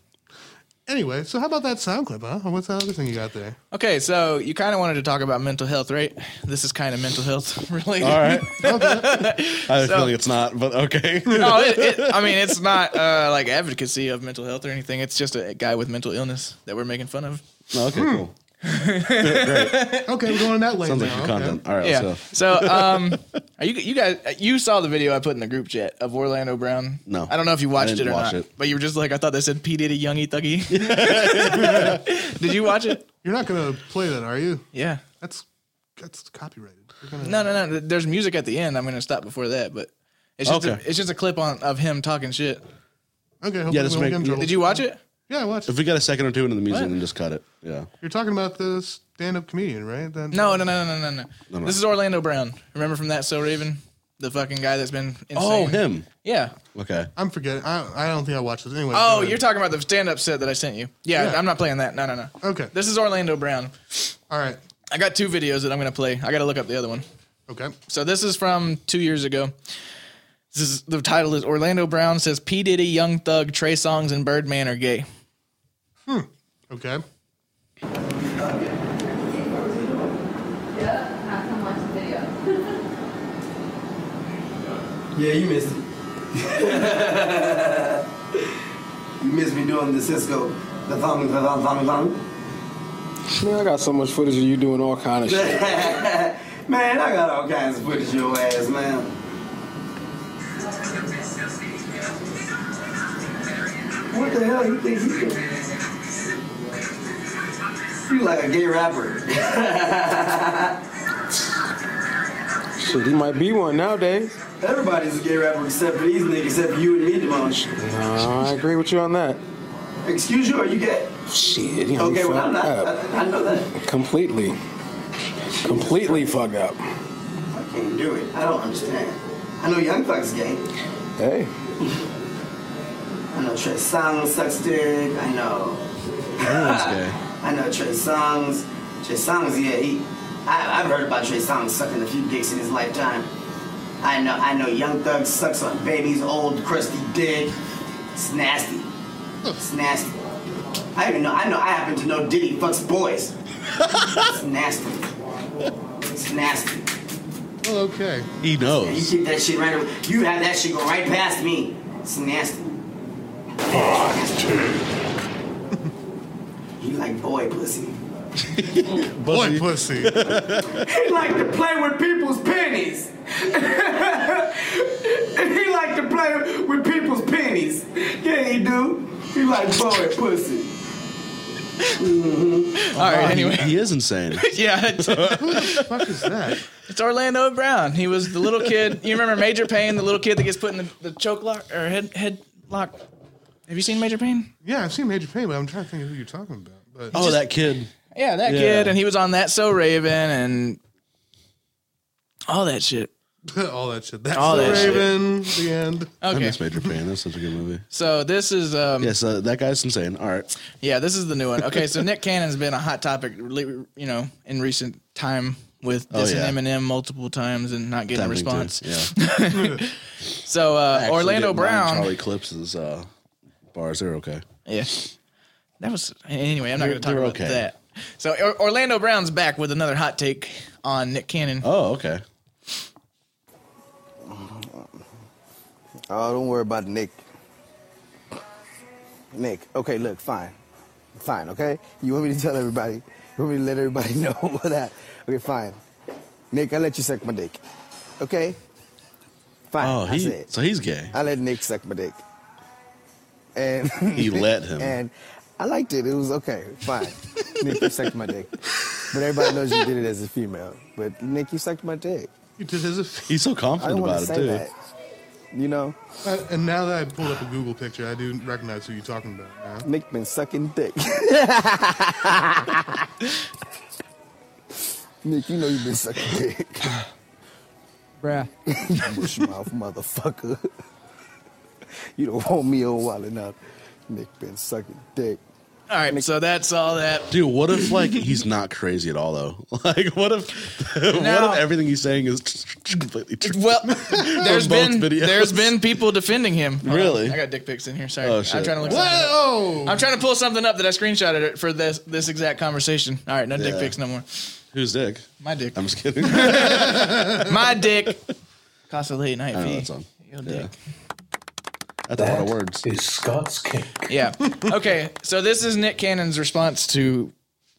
Anyway, so how about that sound clip, huh? What's that other thing you got there? okay, so you kind of wanted to talk about mental health, right? This is kind of mental health related. All right. I have a feeling it's not, but okay. No, it, it, I mean it's not uh, like advocacy of mental health or anything. It's just a guy with mental illness that we're making fun of. okay, cool. Okay, we're going in that way. Sounds now. like your okay. content. All right, Yeah. so So, um, are you you guys you saw the video I put in the group chat of Orlando Brown? No. I don't know if you watched didn't it or watch not. it. But you were just like, I thought they said P Diddy, Youngie, Thuggy. Did you watch it? You're not gonna play that, are you? Yeah. That's that's copyrighted. Gonna, No, no, no. There's music at the end. I'm gonna stop before that, but it's just Okay. a, it's just a clip on of him talking shit. Okay, hopefully Yeah, we just won't make- get in trouble. Did you watch it? Yeah, I watched. if we got a second or two into the music, What? then just cut it. Yeah. You're talking about the stand-up comedian, right? That, No, no, no, no, no, no. no. This is Orlando Brown. Remember from that So Raven, the fucking guy that's been oh, insane. Oh, him. Yeah. Okay. I'm forgetting. I, I don't think I watched this anyway. Oh, you're talking about the stand-up set that I sent you. Yeah, Yeah. I'm not playing that. No, no, no. Okay. This is Orlando Brown. All right. I got two videos that I'm gonna play. I gotta look up the other one. Okay. So this is from two years ago. This is the title is Orlando Brown says P Diddy, Young Thug, Trey Songz, and Birdman are gay. Hmm, okay. Yeah, you missed it. you missed me doing the Cisco, the thumbing, the thumb, thumbing, thumbing. Man, I got so much footage of you doing all kind of shit. man, I got all kinds of footage of your ass, man. What the hell you think you You like a gay rapper. Shit, he might be one nowadays. Everybody's a gay rapper except for these niggas, except you and me, Demon. Uh, I agree with you on that. Excuse you, are you gay? Shit, you know, Okay, well, I'm not. I, I know that. Completely. Completely fucked up. I can't do it. I don't understand. I know Young Thug's gay. Hey. I know Trey Songz sucks dick. I know. Everyone's gay. I know Trey Songz. Trey Songz, yeah, he. I, I've heard about Trey Songz sucking a few dicks in his lifetime. I know. I know Young Thug sucks on babies, old crusty dick. It's nasty. Hmm. It's nasty. I even know. I know. I happen to know Diddy fucks boys. It's nasty. It's nasty. Well, okay. He knows. You keep that shit right away. You have that shit go right past me. It's nasty. you like boy pussy. Boy, pussy. He like to play with people's pennies. he like to play with people's pennies. Yeah, he do. He like boy pussy. mhm All right. Anyway, He is insane. yeah, Who the fuck is that? it's Orlando Brown. He was the little kid. You remember Major Payne, the little kid that gets put in the, the choke lock or head head lock? Have you seen Major Payne? Yeah, I've seen Major Payne, but I'm trying to think of who you're talking about. But Oh, that kid. Yeah, that Yeah. kid, and he was on that So Raven and all that shit. all that shit. That's All the that shit. Raven. The end. I Okay, miss Major Payne. That's such a good movie. so this is um, Yes, uh, that guy's insane. All right. Yeah, this is the new one. Okay, so Nick Cannon's been a hot topic, you know, in recent time with Oh, dissing yeah. Eminem multiple times and not getting a Tempting to, response. Yeah. So uh, Orlando didn't mind Brown, Charlie Clips's uh, bars. They're okay. yeah, that was anyway. I'm not going to talk about okay. that. So or- Orlando Brown's back with another hot take on Nick Cannon. Oh, okay. Oh, don't worry about Nick. Nick, okay, look, fine. Fine, okay? You want me to tell everybody? You want me to let everybody know about that? Okay, fine. Nick, I let you suck my dick. Okay? Fine. Oh, I he said. so he's gay. I let Nick suck my dick. And He let him. And I liked it. It was okay. Fine. Nick, you sucked my dick. But everybody knows you did it as a female. But Nick, you sucked my dick. You did his. He's so I confident don't want about to it say too. that. You know, Uh, and now that I pulled up a Google picture, I do recognize who you're talking about. Now. Nick been sucking dick. Nick, you know you've been sucking dick. Bruh. Bush mouth motherfucker. you don't want me on wild enough. Nick been sucking dick. All right, so that's all that. Dude, what if like he's not crazy at all though? Like, what if what if everything he's saying is completely true? Well, there's both been videos. there's been people defending him. Hold on. Really? I got dick pics in here. Sorry, Oh, I'm shit. trying to look. something up. Whoa! I'm trying to pull something up that I screenshotted it for this this exact conversation. All right, no dick Yeah. pics no more. Who's dick? My dick. I'm just kidding. My dick. Cost a late night I know fee. that song. Yo, Yeah. dick. That's a lot of words. is Scott's kink. Yeah. Okay. So this is Nick Cannon's response to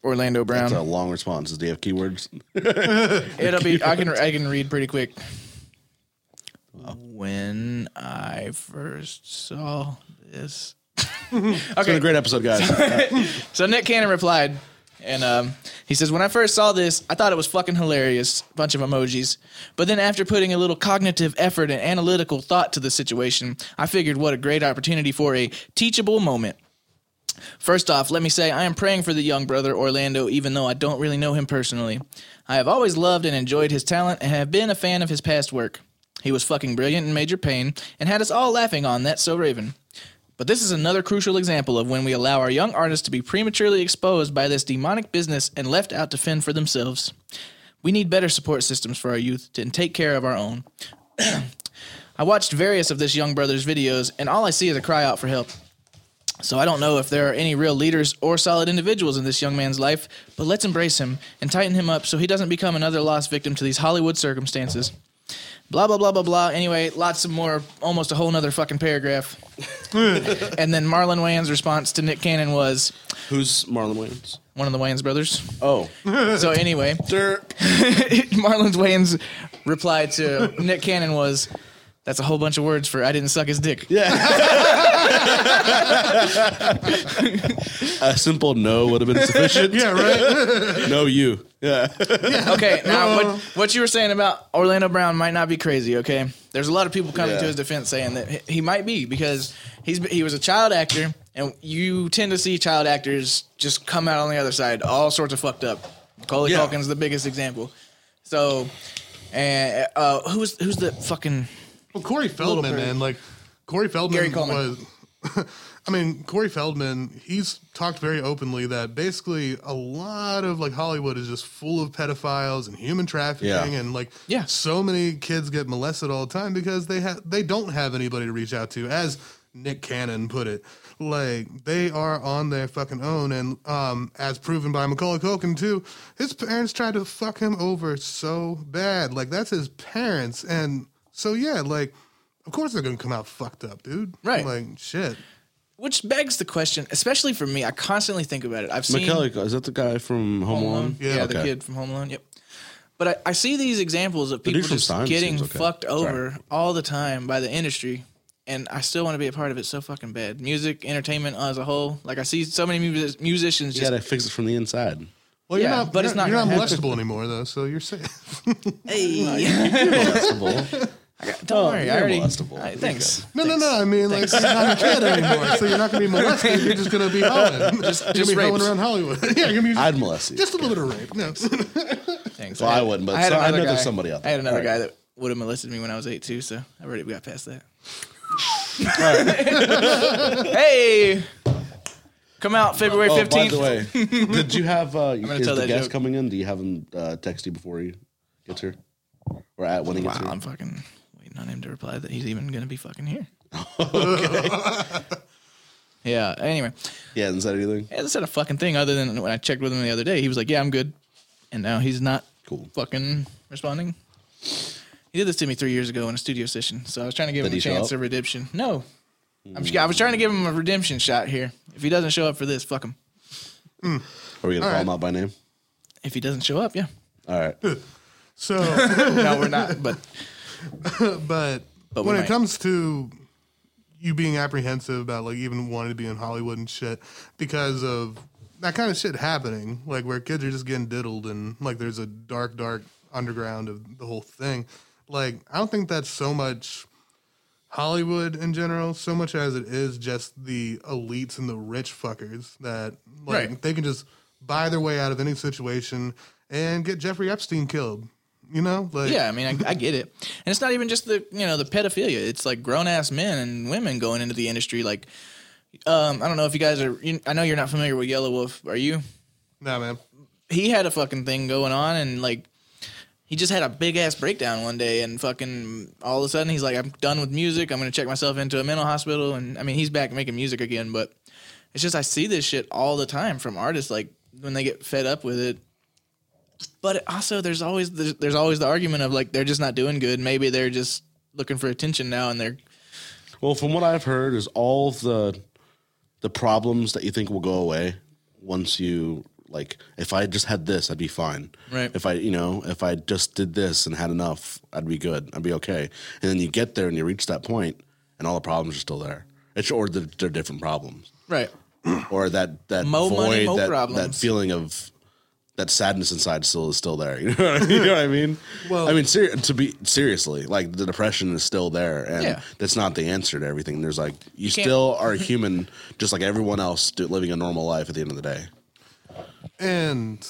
Orlando Brown. That's a long response. Do you have keywords? It'll be. I can. I can read pretty quick. When I first saw this. okay. It's been a great episode, guys. So Nick Cannon replied, and um, he says, "When I first saw this, I thought it was fucking hilarious. Bunch of emojis. But then after putting a little cognitive effort and analytical thought to the situation, I figured what a great opportunity for a teachable moment." First off, let me say I am praying for the young brother Orlando, even though I don't really know him personally. I have always loved and enjoyed his talent and have been a fan of his past work. He was fucking brilliant in Major Payne and had us all laughing on that So Raven. But this is another crucial example of when we allow our young artists to be prematurely exposed by this demonic business and left out to fend for themselves. We need better support systems for our youth to take care of our own. I watched various of this young brother's videos, and all I see is a cry out for help. So I don't know if there are any real leaders or solid individuals in this young man's life, but let's embrace him and tighten him up so he doesn't become another lost victim to these Hollywood circumstances. Blah blah blah blah blah. Anyway, lots of more, almost a whole nother fucking paragraph. and then Marlon Wayans' response to Nick Cannon was Who's Marlon Wayans? one of the Wayans brothers. Oh, So anyway, Marlon Wayans' reply to Nick Cannon was, "That's a whole bunch of words for I didn't suck his dick." yeah. A simple no would have been sufficient. yeah, right. No, you. Yeah. Okay, now what what you were saying about Orlando Brown might not be crazy. Okay, there's a lot of people coming Yeah. to his defense saying that he- he might be because he's he was a child actor, and you tend to see child actors just come out on the other side, all sorts of fucked up. Macaulay Yeah. Culkin's the biggest example. So, and uh, who's who's the fucking Well, Corey Feldman, man, like Corey Feldman Gary Coleman. was. I mean, Corey Feldman. He's talked very openly that basically a lot of like Hollywood is just full of pedophiles and human trafficking, Yeah. and like Yeah. so many kids get molested all the time because they have they don't have anybody to reach out to, as Nick Cannon put it. Like they are on their fucking own, and um, as proven by Macaulay Culkin too, his parents tried to fuck him over so bad. Like that's his parents, and so yeah, like of course they're gonna come out fucked up, dude. Right. I'm Like shit. which begs the question, especially for me. I constantly think about it. I've seen Macaulay, is that the guy from Home, Home Alone? Alone. Yeah, the Okay. kid from Home Alone. Yep. But I, I see these examples of people just getting okay. fucked Sorry. over all the time by the industry, and I still want to be a part of it so fucking bad. Music, entertainment as a whole. Like I see so many music, musicians You just gotta fix it from the inside. Well, you're Yeah, not, but you're, it's not you're not gonna molestable anymore though, so you're safe. Molestable. don't Oh, worry. I you're already. molestable. I- thanks. No, no, no. I mean, like you're not a kid anymore, so you're not gonna be molested. You're just gonna be hoeing. Just, you're just gonna be hoeing around Hollywood. yeah, you're gonna be just, I'd molest you. just a little bit of rape. No. Thanks. Well, I had- wouldn't, but had so- I another know there's somebody out I had another All guy that would have molested me when I was eight too. So I already got past that. hey, come out February Oh, by fifteenth. the way, did you have uh, gonna is tell the guest joke. coming in? Do you have him uh, text you before he gets here, or at when he Wow, gets here? I'm fucking waiting on him to reply that he's even gonna be fucking here. okay. yeah. Anyway, He hasn't said anything. he hasn't said a fucking thing other than when I checked with him the other day. He was like, "Yeah, I'm good," and now he's not Cool. fucking responding. He did this to me three years ago in a studio session, so I was trying to give Did him a he show chance up? of redemption. No, I'm just, I was trying to give him a redemption shot here. If he doesn't show up for this, fuck him. Are we gonna call right. him out by name? If he doesn't show up, yeah. All right. So, No, we're not. But but, But when it might. comes to you being apprehensive about like even wanting to be in Hollywood and shit because of that kind of shit happening, like where kids are just getting diddled and like there's a dark, dark underground of the whole thing. Like, I don't think that's so much Hollywood in general, so much as it is just the elites and the rich fuckers that like Right. they can just buy their way out of any situation and get Jeffrey Epstein killed. You know, like yeah, I mean, I, I get it. And it's not even just the you know the pedophilia. It's like grown ass men and women going into the industry. Like, um, I don't know if you guys are. You, I know you're not familiar with Yellow Wolf. Are you? nah, man. he had a fucking thing going on and like he just had a big ass breakdown one day and fucking all of a sudden he's like I'm done with music. I'm going to check myself into a mental hospital and I mean he's back making music again but it's just I see this shit all the time from artists like when they get fed up with it. But also there's always there's, there's always the argument of like they're just not doing good. Maybe they're just looking for attention now and they're Well, from what I've heard, is all the the problems that you think will go away once you like. If I just had this, I'd be fine. Right. If I, you know, if I just did this and had enough, I'd be good. I'd be okay. And then you get there and you reach that point, and all the problems are still there. It's or they're, they're different problems, right. or that that Mo void, mo that, that feeling of that sadness inside still is still there. You know what I mean? You know what I mean? Well- I mean, ser- to be seriously, like the depression is still there, and Yeah. that's not the answer to everything. There's like you, can't- still are a human, just like everyone else, do, living a normal life at the end of the day. And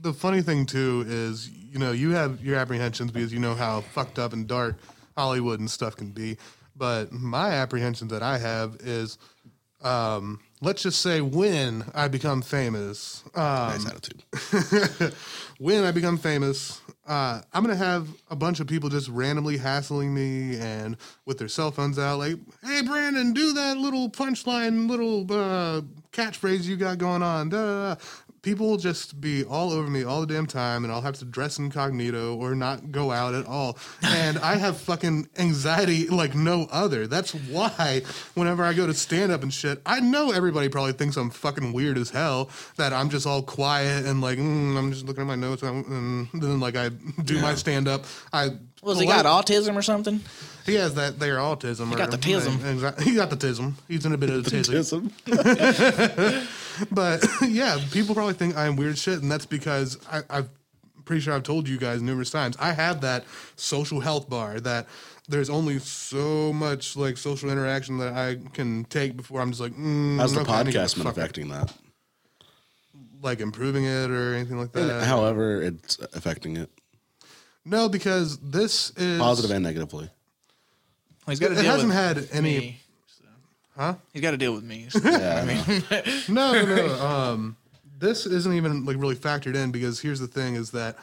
the funny thing too is, you know, you have your apprehensions because you know how fucked up and dark Hollywood and stuff can be. But my apprehension that I have is, um, let's just say when I become famous, um, nice attitude. when I become famous, uh, I'm gonna have a bunch of people just randomly hassling me and with their cell phones out, like, "Hey, Brandon, do that little punchline, little uh, catchphrase you got going on." Da, da, da. People will just be all over me all the damn time, and I'll have to dress incognito or not go out at all. And I have fucking anxiety like no other. That's why whenever I go to stand up and shit, I know everybody probably thinks I'm fucking weird as hell. That I'm just all quiet and like mm, I'm just looking at my notes, and then like I do my stand up. I Was he got autism or something? He has that there autism. He got the tism. Exactly. He got the tism. He's in a bit of the tism. But yeah, people probably think I'm weird shit, and that's because I, I'm pretty sure I've told you guys numerous times. I have that social health bar that there's only so much like social interaction that I can take before I'm just like. Mm, How's the okay, I need to podcast been affecting that? Like improving it or anything like that. However, it's affecting it no, because this is positive and negatively. Well, he's got to It deal hasn't with had any. me. Huh? He's got to deal with me. so, Yeah. I mean, no, no, no. Um, this isn't even like really factored in because here's the thing: is that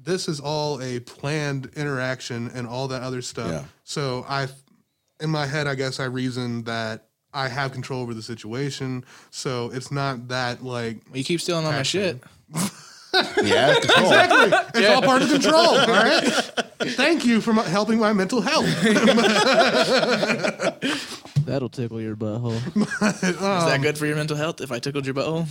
this is all a planned interaction and all that other stuff. Yeah. So I, in my head, I guess I reason that I have control over the situation. So it's not that like you keep stealing all my shit. Yeah, control. exactly. It's all part of control. All right. Thank you for my, helping my mental health. That'll tickle your butthole. Is that um, good for your mental health if I tickled your butthole?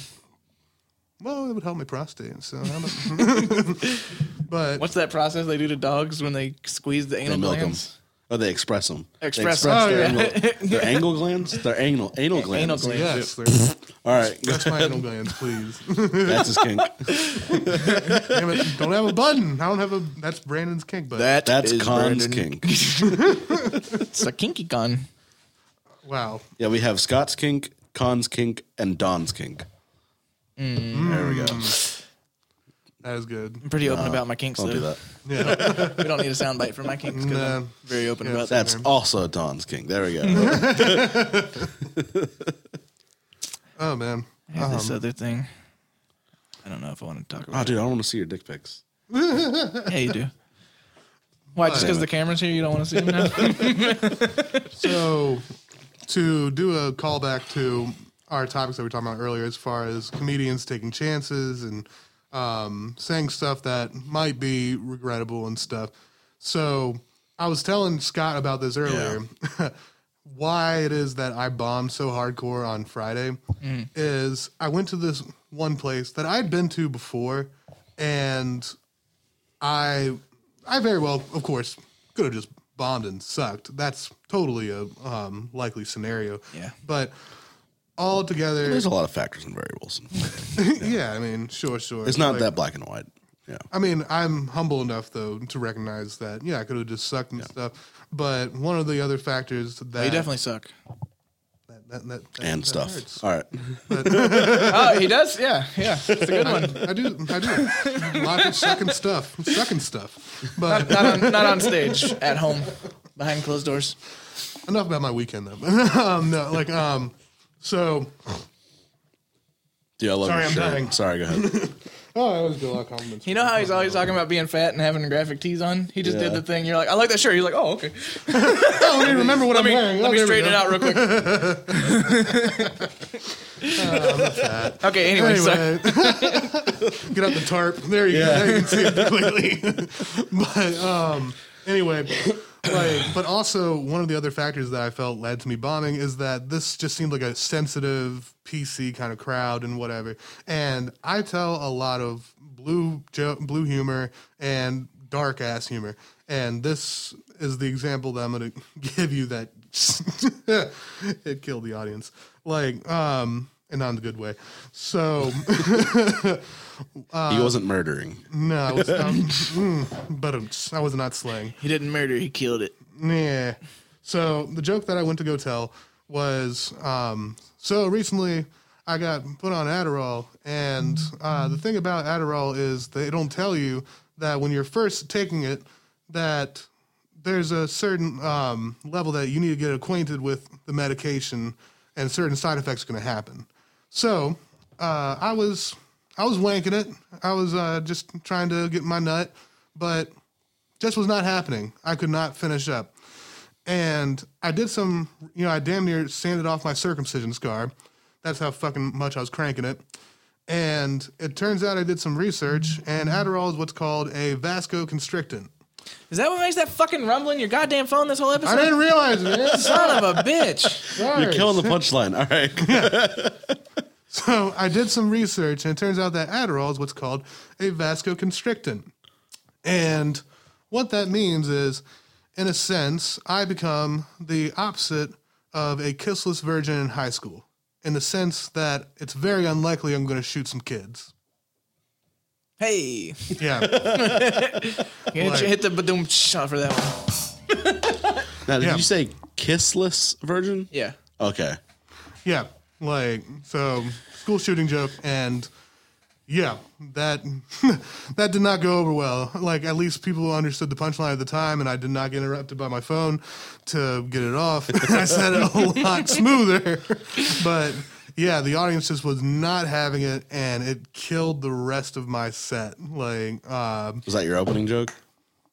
Well, it would help my prostate. So, I don't- but What's that process they do to dogs when they squeeze the anal milk glands? Oh, they express them. Express they them. their, Oh, yeah. anal, their anal glands. Their anal anal glands. Anal glands. yes, there's- All right, that's my anal glands, please. that's his kink. Damn it, don't have a button. I don't have a. That's Brandon's kink button. That That's is Khan's Brandon- kink. It's a kinky con. wow. Yeah, we have Scott's kink, Khan's kink, and Don's kink. Mm. There we go. That is good. I'm pretty open about my kinks. Don't though. do that. Yeah. We don't need a soundbite for my kinks because I'm very open Yeah. about that. That's also Don's kink. There we go. oh man. I have this Um, other thing. I don't know if I want to talk about oh, dude, I don't want to see your dick pics. it. Yeah, you do. Why? Just because the camera's here, you don't want to see them now? So, to do a callback to our topics that we were talking about earlier, as far as comedians taking chances and um, saying stuff that might be regrettable and stuff. So, I was telling Scott about this earlier. Why it is that I bombed so hardcore on Friday is I went to this one place that I'd been to before, and I I very well, of course, could have just bombed and sucked. That's totally a um, likely scenario. Yeah. But all together, There's a lot of factors and variables. yeah, I mean, sure, sure. It's not Like, that black and white. Yeah. I mean, I'm humble enough though to recognize that. Yeah, I could have just sucked and stuff. But one of the other factors that you definitely suck. that, that, that, that- And that stuff. hurts. All right. Oh, he does? Yeah, yeah. It's a good one. I do, I do. Lots of sucking stuff, sucking stuff. But Not on, not on stage, at home, behind closed doors. enough about my weekend though. um, no, like um, so. yeah, I love Sorry, your I'm shirt. dying. Sorry, go ahead. Oh, I always get a lot of compliments. You know how he's always talking about being fat and having graphic tees on? He just did the thing. You're like, I like that shirt. He's like, oh, okay. I don't even remember what Let I'm me, wearing. let Oh, me straighten it out real quick. okay, anyway, so Anyway, get out the tarp. There you go. There you can see it clearly. but um, anyway, like, but also one of the other factors that I felt led to me bombing is that this just seemed like a sensitive PC kind of crowd and whatever. And I tell a lot of blue blue humor and dark ass humor, and this is the example that I'm going to give you that it killed the audience. Like, um, and not in a good way. So. he wasn't murdering. No, I was, um, mm, but um, I was not slaying. he didn't murder, he killed it. Yeah. So the joke that I went to go tell was, um, so recently I got put on Adderall, and uh, the thing about Adderall is they don't tell you that when you're first taking it, that there's a certain um, level that you need to get acquainted with the medication, and certain side effects are going to happen. So uh, I was I was wanking it. I was uh, just trying to get my nut, but just was not happening. I could not finish up. And I did some, you know, I damn near sanded off my circumcision scar. That's how fucking much I was cranking it. And it turns out I did some research, and Adderall is what's called a vasoconstrictant. Is that what makes that fucking rumble in your goddamn phone this whole episode? I didn't realize it. man. Son of a bitch. Sorry. You're killing the punchline. All right. So I did some research, and it turns out that Adderall is what's called a vasoconstrictant. And what that means is, in a sense, I become the opposite of a kissless virgin in high school, in the sense that it's very unlikely I'm going to shoot some kids. Hey, Yeah. you Like- hit the badoom shot for that one. Now, did Yeah. you say kissless virgin? Yeah. Okay. Yeah, like so school shooting joke and yeah, that that did not go over well. Like at least people understood the punchline at the time and I did not get interrupted by my phone to get it off. I said it a lot smoother. But yeah, the audience just was not having it and it killed the rest of my set. Like um Was that your opening joke?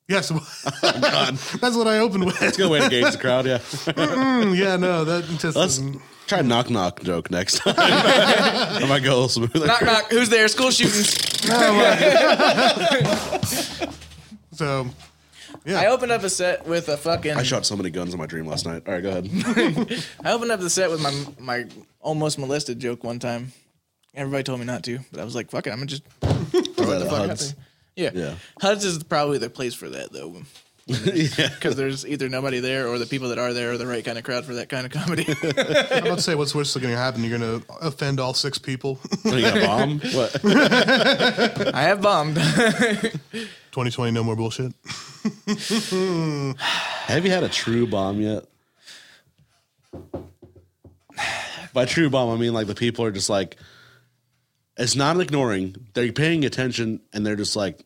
yes, that's what I opened with. It's a good way to gauge the crowd, yeah. Mm, yeah, no, that just Let's try knock knock joke next time. I might go a little smoother. Knock knock. Who's there? School shooting. so yeah. I opened up a set with a fucking. I shot so many guns in my dream last night. All right, go ahead. I opened up the set with my my almost molested joke one time. Everybody told me not to, but I was like, "Fuck it, I'm gonna just Was that the fuck out Huds? there." Yeah, Yeah. Huds is probably the place for that though, yeah. because there's either nobody there or the people that are there are the right kind of crowd for that kind of comedy. I'm about to say what's worse going to happen. You're going to offend all six people. What, you got a bomb? What? I have bombed. 2020, no more bullshit. Have you had a true bomb yet? By true bomb, I mean like the people are just like, it's not ignoring. They're paying attention, and they're just like,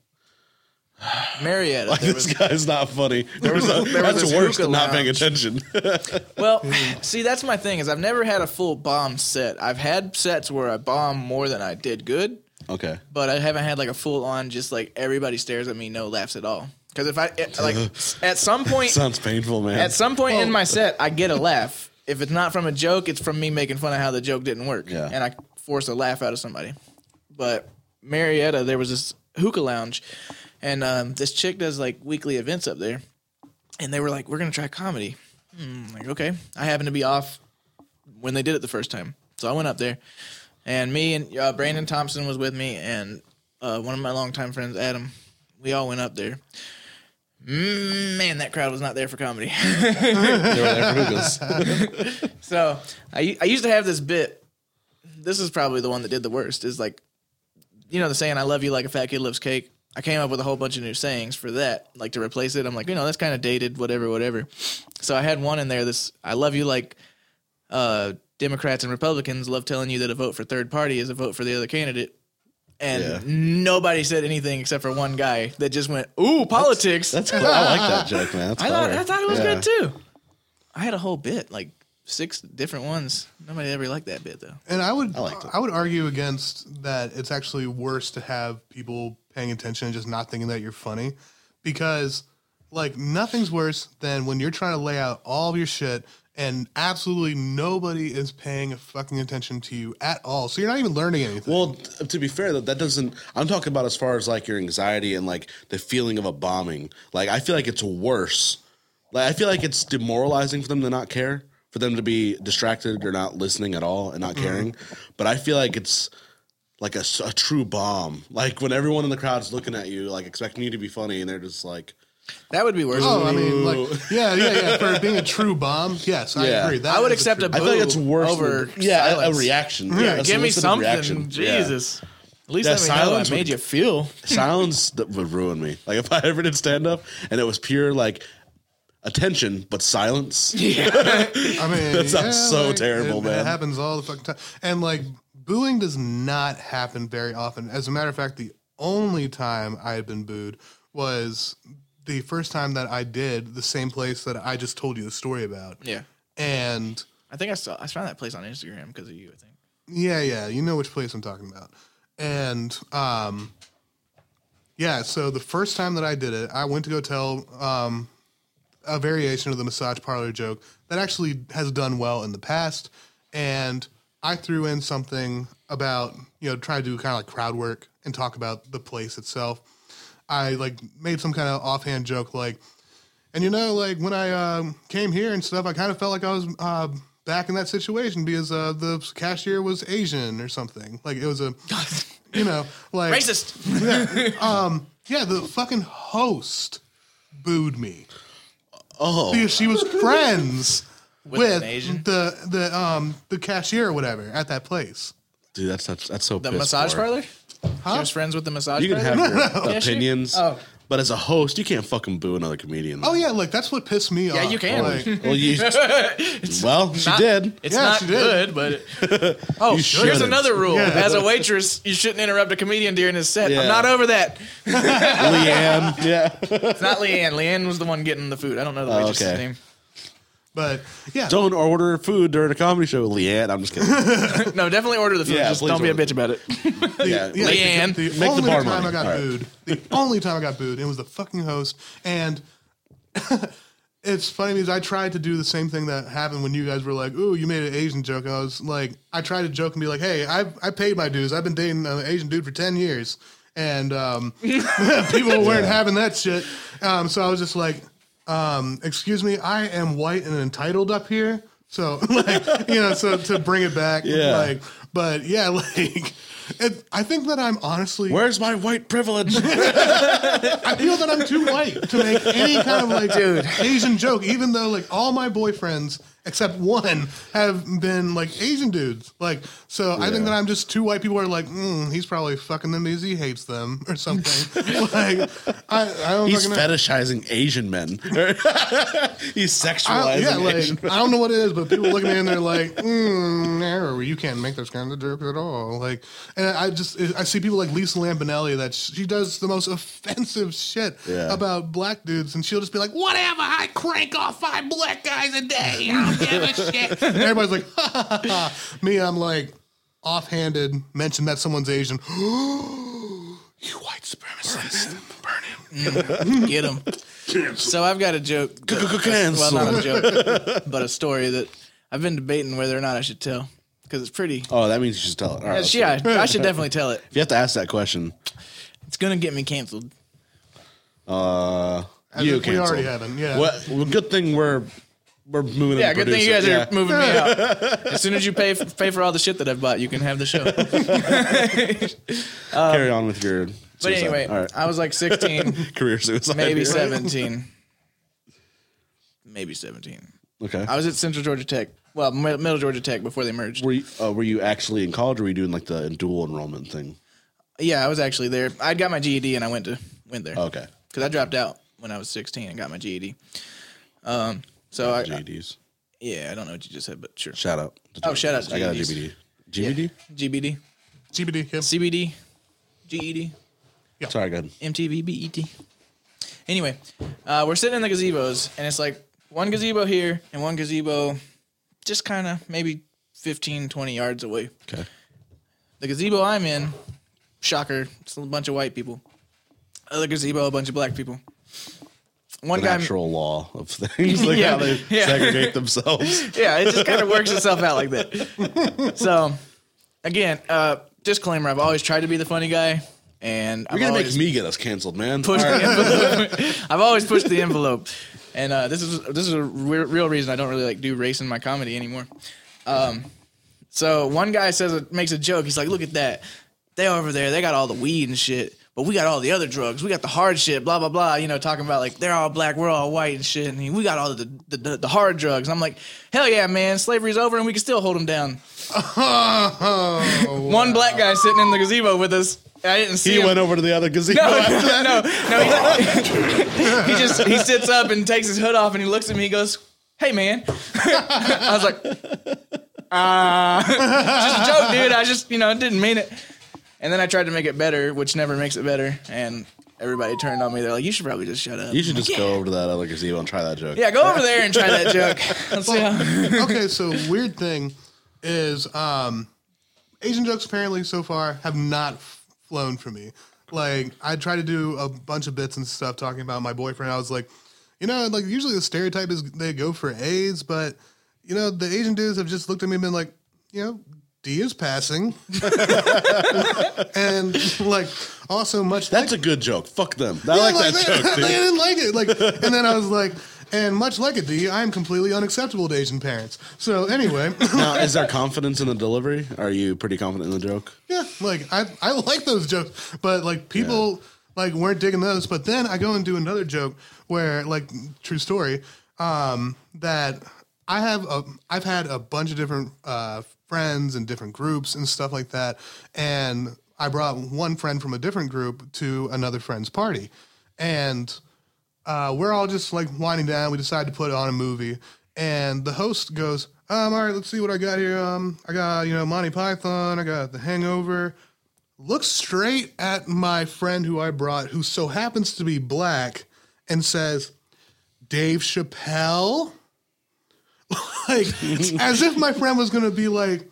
Marietta. like this was- guy's not funny. There was a, there that's this worse than not paying attention. Well, see, that's my thing is I've never had a full bomb set. I've had sets where I bomb more than I did good, okay. but I haven't had like a full on just like everybody stares at me, no laughs at all. Because if I it- like at some point, Sounds painful, man. at some point in my set, I get a laugh. If it's not from a joke, it's from me making fun of how the joke didn't work, Yeah. and I force a laugh out of somebody. But Marietta, there was this hookah lounge, and um, this chick does like weekly events up there, and they were like, "We're gonna try comedy." Hmm, like, okay. I happened to be off when they did it the first time, so I went up there, and me and uh, Brandon Thompson was with me, and uh, one of my longtime friends, Adam. We all went up there. Mm, Man, that crowd was not there for comedy. they were there for hookahs. So I I used to have this bit. This is probably the one that did the worst. Is like, you know, the saying "I love you like a fat kid loves cake." I came up with a whole bunch of new sayings for that, like to replace it. I'm like, you know, that's kind of dated, whatever, whatever. So I had one in there. This "I love you like uh, Democrats and Republicans love telling you that a vote for third party is a vote for the other candidate." And Yeah. nobody said anything except for one guy that just went, "Ooh, politics." That's cool. I like that joke, man. That's I thought clever. I thought it was Yeah. good too. I had a whole bit, like six different ones. Nobody ever liked that bit though. And I would I liked it. I would argue against that it's actually worse to have people paying attention and just not thinking that you're funny because like nothing's worse than when you're trying to lay out all of your shit and absolutely nobody is paying fucking attention to you at all. So you're not even learning anything. Well, t- to be fair, that that doesn't. I'm talking about as far as like your anxiety and like the feeling of a bombing. Like I feel like it's worse. Like I feel like it's demoralizing for them to not care, for them to be distracted or not listening at all and not mm-hmm. caring. But I feel like it's like a true bomb. Like when everyone in the crowd's looking at you, like expecting you to be funny, and they're just like, That would be worse. Oh, I mean, like, yeah, yeah, yeah. For being a true bomb, yes, I Yeah. agree. That I would is accept true- a I feel like it's worse over than, yeah, a- a, silence. reaction. yeah, a give me solicited something. reaction. Yeah. Jesus. At least Yeah, let me know I silence made would- you feel. silence that would ruin me. Like if I ever did stand up and it was pure like attention but silence. Yeah. I mean, That sounds so terrible, it, man. It happens all the fucking time. And like booing does not happen very often. As a matter of fact, the only time I had been booed was the first time that I did the same place that I just told you the story about. yeah. And I think I saw I found that place on Instagram because of you, I think. yeah, yeah, you know which place I'm talking about. And um yeah, so the first time that I did it, I went to go tell um a variation of the massage parlor joke that actually has done well in the past and I threw in something about, you know, trying to do kind of like crowd work and talk about the place itself. I like made some kind of offhand joke like and you know, like when I um, came here and stuff, I kind of felt like I was uh, back in that situation because uh, the cashier was Asian or something. Like it was a, you know, like Racist. yeah, um, yeah, the fucking host booed me Oh, because she was friends With with, Asian? the the um the cashier or whatever at that place. dude, that's that's, that's so. The massage for. Parlor? She was friends with the massage You can parlor? have your Cashier? opinions, Oh. but as a host, you can't fucking boo another comedian. Oh yeah, like that's what pissed me off. Yeah, you can. Like, Well, you, well, she Not- did. It's Yeah, not she did. good, but oh, here's shouldn't. another rule: Yeah. as a waitress, you shouldn't interrupt a comedian during his set. Yeah. I'm not over that. Leanne. Yeah. It's not Leanne. Leanne was the one getting the food. I don't know the Oh, waitress's okay. name. But yeah, Don't order food during a comedy show, Leanne. I'm just kidding. No, definitely order the food. Yeah, Just please don't be a order. bitch about it. yeah, Yeah, Leanne. The, the only bar time money. I got All right. booed, the only time I got booed, it was the fucking host. And it's funny because I tried to do the same thing that happened when you guys were like, "Ooh, you made an Asian joke." and I was like, I tried to joke and be like, "Hey, I I paid my dues. I've been dating an Asian dude for ten years." And um, people weren't having that shit. Um, so I was just like, um, "Excuse me, I am white and entitled up here." So like, you know, so to bring it back, Yeah. like, but yeah, like, it, I think that I'm honestly, Where's my white privilege? I feel that I'm too white to make any kind of like Asian joke, even though like all my boyfriends except one have been like Asian dudes. Like, so I think that I'm just two white people are like, mm, he's probably fucking them because he hates them or something. like, I, I don't He's fucking know. fetishizing Asian men. He's I, sexualizing yeah, Asian like men. I don't know what it is, but people look at me and they're like, mm, "No, you can't make those kind of jokes at all." Like, and I just I see people like Lisa Lampanelli that she does the most offensive shit Yeah. about black dudes, and she'll just be like, "Whatever, I crank off five black guys a day. I give a shit." Everybody's like, ha, ha, ha, ha. "Me, I'm like offhanded, mention that someone's Asian." you white supremacist, burn him. Get him. So I've got a joke. Well, Cancel. not a joke, but a story that I've been debating whether or not I should tell because it's pretty. Oh, that means you should tell it. All right, let's yeah, do it. I should definitely tell it. If you have to ask that question, It's gonna get me canceled. uh, you if we canceled. already haven't, yeah. Well, well, good thing we're we're moving. Yeah, in the good thing you guys producer. are moving me out. As soon as you pay pay for all the shit that I've bought, you can have the show. Carry on with your. But anyway, all right. I was like 16, career suicide. maybe here. 17, maybe 17. Okay. I was at Central Georgia Tech, well, Middle Georgia Tech before they merged. were you, uh, were you actually in college, or were you doing like the dual enrollment thing? Yeah, I was actually there. I got my GED and I went to went there. Okay. because I dropped out when I was 16 and got my GED. Um, so I, I- GEDs. yeah, I don't know what you just said, but sure. Shout out. to Oh, shout out to I got a GEDs. GBD. GBD. GBD, CBD, yeah. CBD, GED, Sorry, go ahead. MTV, BET. Anyway, uh, we're sitting in the gazebos, and it's like one gazebo here and one gazebo just kind of maybe 15, 20 yards away. Okay. The gazebo I'm in, shocker, it's a bunch of white people. Other gazebo, a bunch of black people. One The guy, natural law of things, like Yeah, how they yeah. segregate themselves. yeah, it just kind of works itself out like that. So, again, uh, disclaimer: I've always tried to be the funny guy, and You're I've gonna make me get us canceled, man. pushed the envelope. I've always pushed the envelope, and uh, this is this is a re- real reason I don't really like do race in my comedy anymore. Um, so one guy says it makes a joke. He's like, "Look at that, they over there, they got all the weed and shit." But we got all the other drugs. We got the hard shit, blah blah blah. You know, talking about like they're all black, we're all white and shit. And we got all the the, the, the hard drugs. And I'm like, hell yeah, man, slavery's over and we can still hold them down. Oh, One black guy sitting in the gazebo with us. I didn't see he him. went over to the other gazebo. No, after that. no, no. He, he just he sits up and takes his hood off and he looks at me. He goes, "Hey, man." I was like, "Ah, just a joke, dude. I just you know didn't mean it." And then I tried to make it better, which never makes it better. And everybody turned on me. They're like, "You should probably just shut up." You should I'm just like, go over to that other gazebo and try that joke. Yeah, go over there and try that joke. Let's see how. okay, so weird thing is um, Asian jokes apparently so far have not f- flown for me. Like I tried to do a bunch of bits and stuff talking about my boyfriend. I was like, you know, like usually the stereotype is they go for AIDS, but you know the Asian dudes have just looked at me and been like, you know. D is passing, and like also much. That's like, a good joke. Fuck them. I Yeah, like, that joke, I dude. didn't like it. Like, and then I was like, and much like a D, I am completely unacceptable to Asian parents. So anyway, now, is there confidence in the delivery? Are you pretty confident in the joke? yeah, like I I like those jokes, but like people. like weren't digging those. But then I go and do another joke where, like, true story, um, that I have a, I've had a bunch of different uh, friends and different groups and stuff like that, and I brought one friend from a different group to another friend's party, and uh, we're all just like winding down. We decide to put on a movie, and the host goes, um, "All right, let's see what I got here. Um, I got you know Monty Python. I got The Hangover." Looks straight at my friend who I brought, who so happens to be black, and says, "Dave Chappelle." like as if my friend was gonna be like,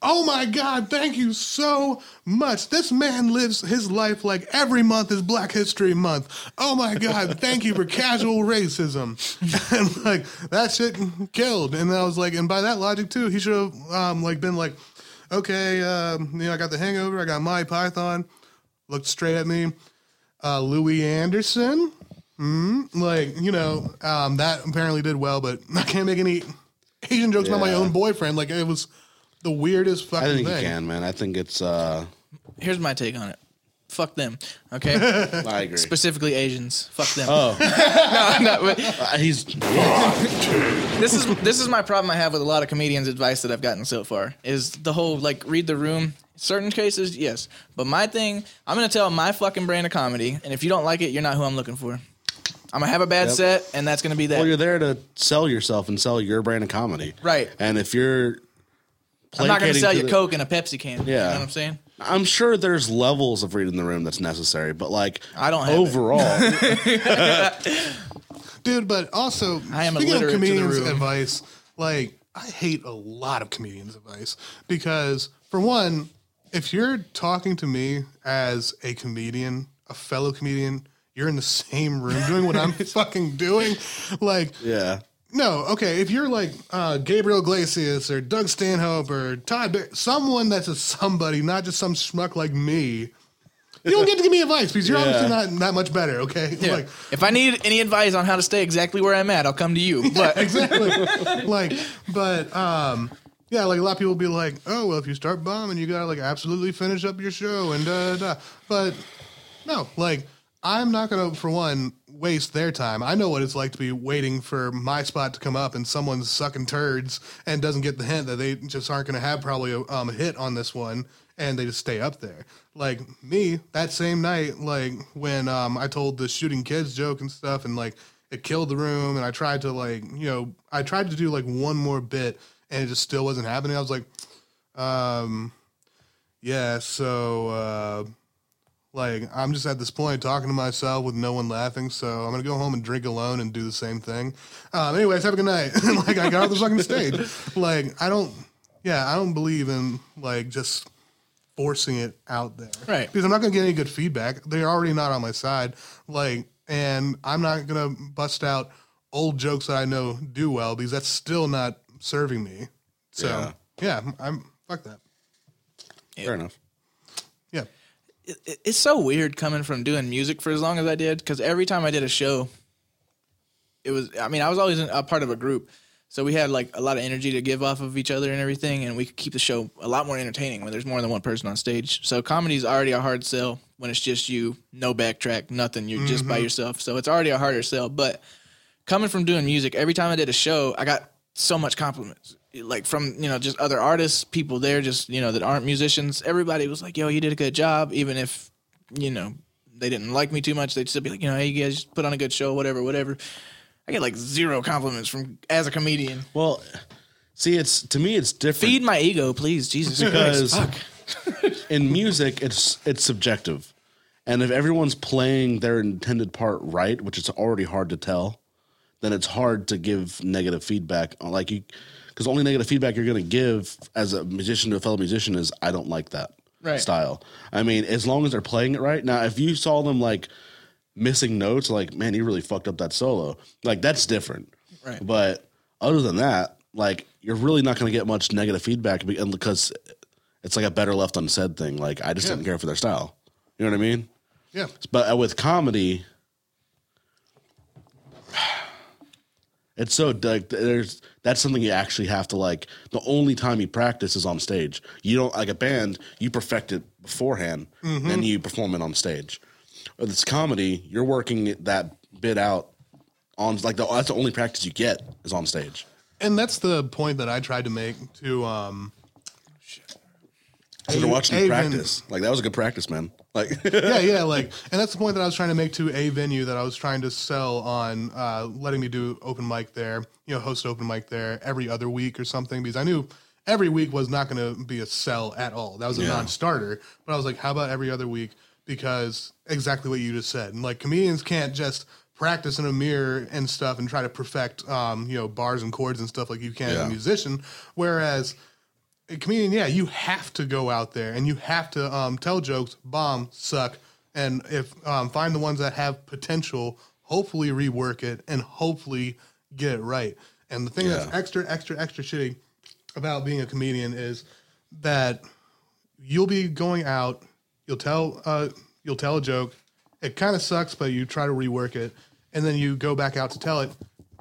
"Oh my God, thank you so much. This man lives his life like every month is Black History Month. Oh my God, thank you for casual racism." and like that shit killed. And I was like, and by that logic too, he should have um, like been like, "Okay, um, you know, I got the Hangover, I got my Python." Looked straight at me. Uh, Louie Anderson. Mm, like you know, um, that apparently did well, but I can't make any Asian jokes about my Yeah. own boyfriend. Like it was the weirdest fucking thing. I think you thing. can, man. I think it's. uh Here's my take on it. Fuck them. Okay. I agree. Specifically Asians. Fuck them. Oh, no, but Uh, he's. this is this is my problem I have with a lot of comedians' advice that I've gotten so far is the whole like read the room. Certain cases, yes, but my thing, I'm gonna tell my fucking brand of comedy, and if you don't like it, you're not who I'm looking for. I'm gonna have a bad Yep. set, and that's gonna be that. Well, you're there to sell yourself and sell your brand of comedy, Right. And if you're, I'm not gonna placating sell to you the- Coke and a Pepsi can. you know Yeah. what I'm saying. I'm sure there's levels of reading the room that's necessary, but like I don't have it. overall, dude. But also, I am speaking of illiterate to the comedians' room. advice, like I hate a lot of comedians' advice because, for one, if you're talking to me as a comedian, a fellow comedian, you're in the same room doing what I'm fucking doing. Like, yeah. no, okay. If you're like uh, Gabriel Iglesias or Doug Stanhope or Todd Barry, someone that's a somebody, not just some schmuck like me. You don't get to give me advice because you're Yeah. obviously not that much better, okay? Yeah. Like, if I need any advice on how to stay exactly where I'm at, I'll come to you. But exactly. like, but um, yeah, like a lot of people will be like, oh, well, if you start bombing, you gotta like absolutely finish up your show and da da. da. But no, like I'm not gonna, for one, waste their time. I know what it's like to be waiting for my spot to come up and someone's sucking turds and doesn't get the hint that they just aren't gonna have probably a um, hit on this one. And they just stay up there. Like me, that same night, like when um, I told the shooting kids joke and stuff, and like it killed the room and i tried to like you know i tried to do like one more bit and it just still wasn't happening i was like um yeah so uh like i'm just at this point talking to myself with no one laughing so i'm gonna go home and drink alone and do the same thing. Um anyways have a good night. Like i got off the fucking stage. Like i don't yeah i don't believe in like just forcing it out there. Right. because i'm not gonna get any good feedback. They're already not on my side. Like and i'm not gonna bust out old jokes that i know do well because that's still not serving me. So yeah, i'm fuck that. Fair enough. It, it- it's so weird coming from doing music for as long as I did because every time I did a show, it was. I mean, I was always a part of a group, so we had like a lot of energy to give off of each other and everything, and we could keep the show a lot more entertaining when there's more than one person on stage. So comedy's already a hard sell when it's just you, no backtrack, nothing. You're just by mm-hmm. yourself, so it's already a harder sell. But coming from doing music, every time I did a show, I got so much compliments. Like from you know just other artists, people there, just you know that aren't musicians. Everybody was like, "Yo, you did a good job," even if you know they didn't like me too much. They'd still be like, "You know, hey, you guys put on a good show, whatever, whatever." I get like zero compliments from as a comedian. Well, see, it's to me, it's different. Feed my ego, please, Jesus because. In music it's it's subjective and if everyone's playing their intended part right which is already hard to tell then it's hard to give negative feedback like you because only negative feedback you're going to give as a musician to a fellow musician is i don't like that Right. style. I mean as long as they're playing it right. Now if you saw them like missing notes like man you really fucked up that solo like that's different. Right. but other than that like you're really not going to get much negative feedback because it's like a better left unsaid thing. Like i just didn't care for their style. You know what i mean? Yeah. But uh, with comedy it's so like there's that's something you actually have to like the only time you practice is on stage you don't like a band you perfect it beforehand and you perform it on stage With it's comedy, you're working that bit out on like the, that's the only practice you get is on stage. and that's the point that I tried to make to um watching you Avon- practice. Like that was a good practice, man. Like yeah, yeah, like, and that's the point that I was trying to make to a venue that I was trying to sell on, uh, letting me do open mic there, you know, host open mic there every other week or something, because I knew every week was not going to be a sell at all. That was a Yeah. non-starter. But I was like, how about every other week? Because exactly what you just said, and like comedians can't just practice in a mirror and stuff and try to perfect, um, you know, bars and chords and stuff like you can as a musician. Whereas a comedian, yeah, you have to go out there and you have to um, tell jokes, bomb, suck, and if um, find the ones that have potential, hopefully rework it and hopefully get it right. And the thing that's extra, extra, extra shitty about being a comedian is that you'll be going out, you'll tell, uh, you'll tell a joke, it kind of sucks, but you try to rework it, and then you go back out to tell it.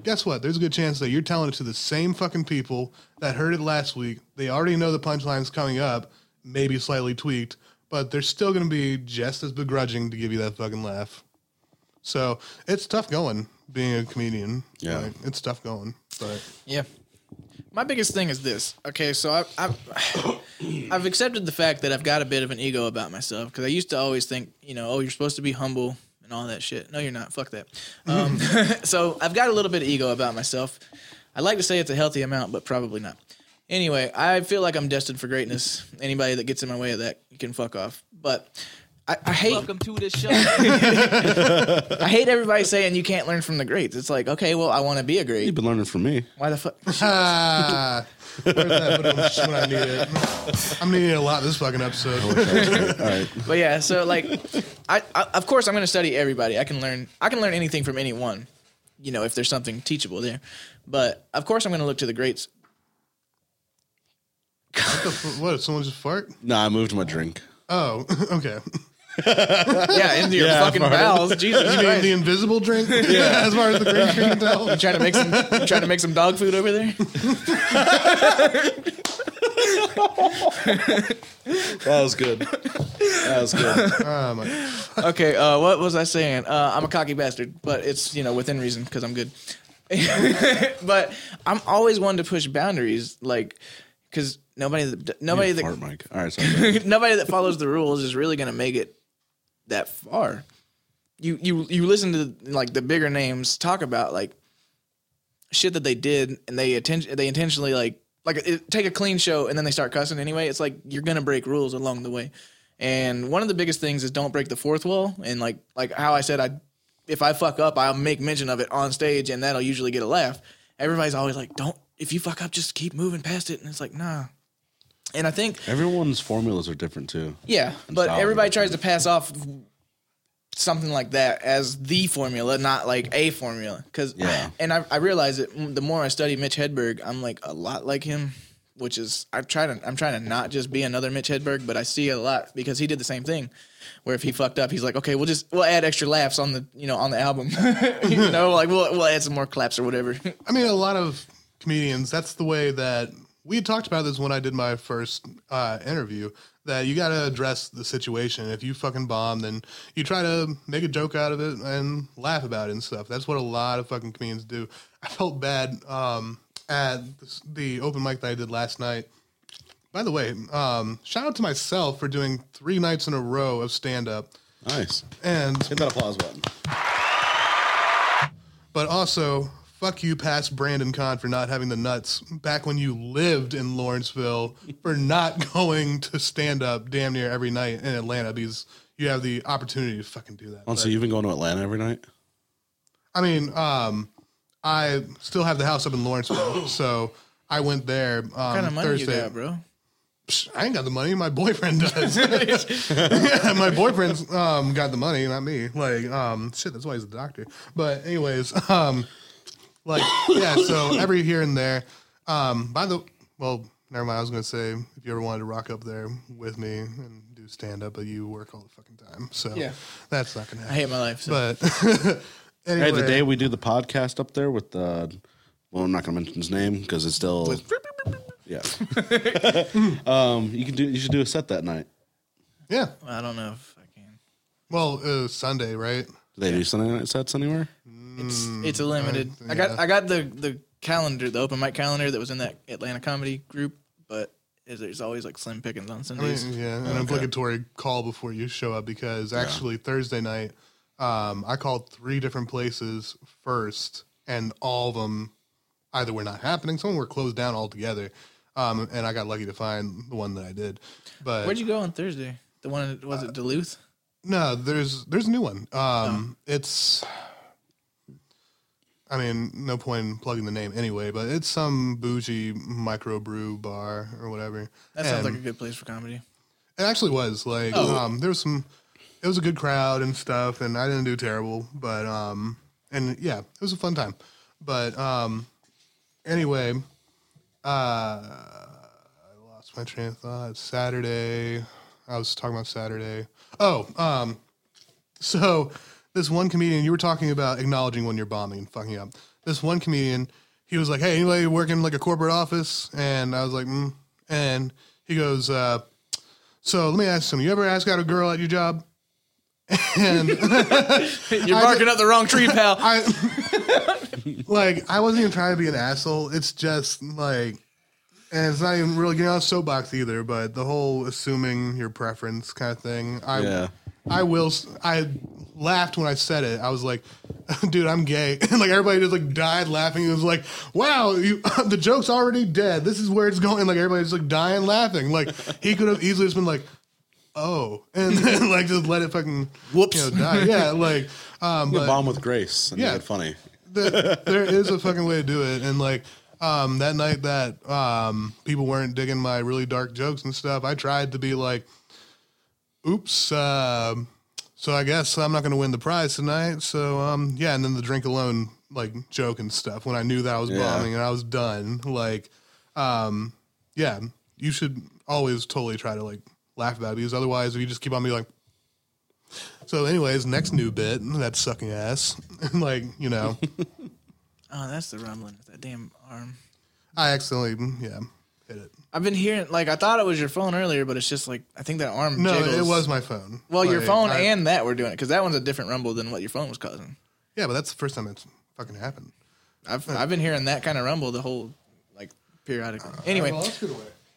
Guess what? There's a good chance that you're telling it to the same fucking people that heard it last week. They already know the punchline's coming up, maybe slightly tweaked, but they're still going to be just as begrudging to give you that fucking laugh. So it's tough going being a comedian. Yeah. Like, it's tough going, but Yeah. My biggest thing is this. Okay, so I've I've, I've accepted the fact that I've got a bit of an ego about myself because I used to always think, you know, oh, you're supposed to be humble and all that shit. No, you're not. Fuck that. Um, so I've got a little bit of ego about myself. I like to say it's a healthy amount, but probably not. Anyway, I feel like I'm destined for greatness. Anybody that gets in my way of that can fuck off. But I, I hate. Welcome to the show. I hate everybody saying you can't learn from the greats. It's like, okay, well, I want to be a great. you've been learning from me. Why the fuck? ah, where's that Ba-dum, when I need it? I'm needing it a lot this fucking episode. All right. But yeah, so like, I, I of course I'm going to study everybody. I can learn. I can learn anything from anyone. You know, if there's something teachable there. But of course I'm going to look to the greats. What the fu- what? Someone just fart? Nah, I moved my drink. Oh, okay. Yeah, into your Yeah, fucking farted. bowels. Jesus You mean Christ. the invisible drink? Yeah. as far as the green screen can tell. You trying to make some you trying to make some dog food over there? That was good. That was good. Oh, my. Okay, uh, what was I saying? Uh, I'm a cocky bastard, but it's you know within reason because I'm good. but I'm always one to push boundaries, like because nobody that nobody that Fart mic. All right, sorry. nobody that follows the rules is really going to make it that far. You you you listen to like the bigger names talk about like shit that they did and they atten- they intentionally like like it, take a clean show and then they start cussing anyway. It's like you're to break rules along the way. And one of the biggest things is don't break the fourth wall and like like how I said I if I fuck up, I'll make mention of it on stage and that'll usually get a laugh. Everybody's always like, "Don't if you fuck up, just keep moving past it." And it's like, "Nah." And I think Everyone's formulas are different too. yeah, but everybody tries to pass off something like that as the formula, not like a formula. Because Yeah. and I, I realize it the more I study Mitch Hedberg, I'm like a lot like him, which is I try to I'm trying to not just be another Mitch Hedberg, but I see it a lot because he did the same thing. Where if he fucked up, he's like, okay, we'll just we'll add extra laughs on the you know on the album, you know, like we'll we'll add some more claps or whatever. I mean, a lot of comedians, that's the way that we had talked about this when I did my first uh, interview. That you got to address the situation. If you fucking bomb, then you try to make a joke out of it and laugh about it and stuff. That's what a lot of fucking comedians do. I felt bad um, at the open mic that I did last night. By the way, um, shout out to myself for doing three nights in a row of stand up. Nice. And Hit that applause button. But also, fuck you, past Brandon Kahn, for not having the nuts back when you lived in Lawrenceville for not going to stand up damn near every night in Atlanta because you have the opportunity to fucking do that. Oh, so But, you've been going to Atlanta every night? I mean, um, I still have the house up in Lawrenceville, so I went there um, what kind of money Thursday. you got, bro? Psh, I ain't got the money. My boyfriend does. yeah, my boyfriend's um, got the money, not me. Like, um, shit, that's why he's a doctor. But anyways, um, like, yeah. So every here and there. Um, by the well, never mind. I was gonna say if you ever wanted to rock up there with me and do stand up, but you work all the fucking time, so Yeah. that's not gonna happen. I happen. hate my life. So. But anyway, Hey, the day we do the podcast up there with the, well, I'm not gonna mention his name because it's still, yeah. um, you can do. You should do a set that night. yeah. I don't know if I can. Well, uh, Sunday, right? Do they do Sunday night sets anywhere? It's it's a limited. I got I got the the calendar, the open mic calendar that was in that Atlanta comedy group, but is- there's always like slim pickings on I mean, yeah, an Okay. obligatory call before you show up because actually Thursday night, um, I called three different places first, and all of them either were not happening, some were closed down altogether, um, and I got lucky to find the one that I did. But Where'd you go on Thursday? The one was it Duluth? No, there's there's a new one. Oh. Um, it's. I mean, no point in plugging the name anyway, but it's some bougie microbrew bar or whatever. That sounds And like a good place for comedy. It actually was like Oh. um, there was some. It was a good crowd and stuff, and I didn't do terrible, but um, and yeah, it was a fun time. But um, anyway, uh, I lost my train of thought. Saturday, I was talking about Saturday. Oh, um, so this one comedian you were talking about acknowledging when you're bombing and fucking up. This one comedian, he was like, "Hey, anybody working like a corporate office?" And I was like, mm. and he goes, uh, "So let me ask you something. You ever ask out a girl at your job?" And You're barking up the wrong tree, pal. I like I wasn't even trying to be an asshole. It's just like, and it's not even really getting on soapbox either. But the whole assuming your preference kind of thing. I Yeah. I will. I laughed when I said it. I was like, "Dude, I'm gay," and like everybody just like died laughing. It was like, "Wow, you, the joke's already dead. This is where it's going." Like everybody's like dying laughing. Like he could have easily just been like, "Oh," and then like just let it fucking whoops you know, die. Yeah, like um, but bomb with grace and Yeah. funny. the, there is a fucking way to do it. And like um, that night that um, people weren't digging my really dark jokes and stuff, I tried to be like, "Oops." Um, so I guess I'm not going to win the prize tonight. So um, yeah, and then the drink alone like joke and stuff when I knew that I was Yeah. bombing and I was done. Like, um, yeah, you should always totally try to like laugh about it because otherwise, if you just keep on being like. So, anyways, next new bit that's sucking ass. like, you know, Oh, that's the rumbling with that damn arm. I accidentally, yeah, hit it. I've been hearing like I thought it was your phone earlier, but it's just like I think that arm. No, jiggles. it was my phone. Well, your Like, phone I- and that were doing it because that one's a different rumble than what your phone was causing. Yeah, but that's the first time it's fucking happened. I've I've been hearing that kind of rumble the whole like periodically. Anyway, well, let's away.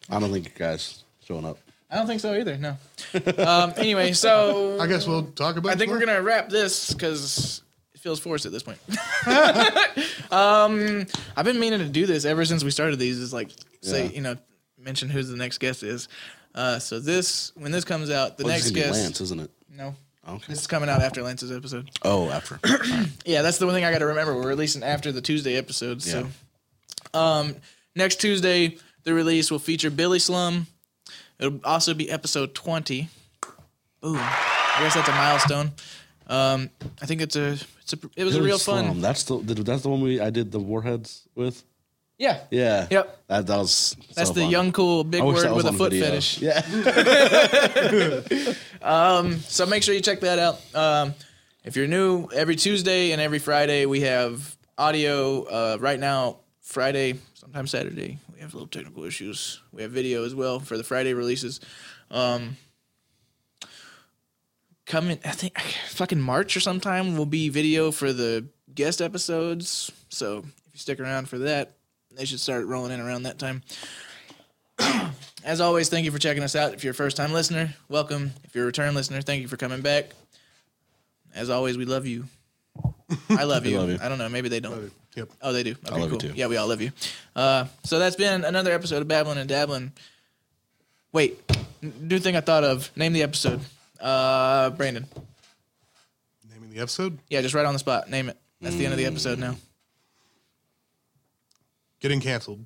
I don't think you guys showing up. I don't think so either. No. um, anyway, so I guess we'll talk about. I think we're gonna wrap this because it feels forced at this point. um, I've been meaning to do this ever since we started these. Is like say Yeah. you know mention who the next guest is. Uh, so this when this comes out, the Well, it's next gonna be guest. Lance, isn't it? No, Okay. this is coming out after Lance's episode. Oh, after. Yeah, that's the one thing I got to remember. We're releasing after the Tuesday episode. So, um, next Tuesday, the release will feature Billy Slum. It'll also be episode 20. Boom. I guess that's a milestone. Um, I think it's a, it's a, it was a real fun. That's the that's the one we I did the warheads with. Yeah. Yeah. Yep. That that was. That's so the fun. young, cool, big word with a foot video. fetish. Yeah. Um, so make sure you check that out. Um, if you're new, every Tuesday and every Friday we have audio. Uh, right now, Friday, sometimes Saturday, we have little technical issues. We have video as well for the Friday releases. Um, coming, I think, fucking March or sometime will be video for the guest episodes. So if you stick around for that, they should start rolling in around that time. As always, thank you for checking us out. If you're a first time listener, welcome. If you're a return listener, thank you for coming back. As always, we love you. I love you. love you. I don't know. Maybe they don't. Yep. Oh, they do. Okay, love you too. Yeah, we all love you. Uh, so that's been another episode of Babbling and Dabbling. Wait, new thing I thought of. Name the episode. Uh, Brandon. Naming the episode? Yeah, just right on the spot. Name it. That's the end of the episode now. Getting canceled.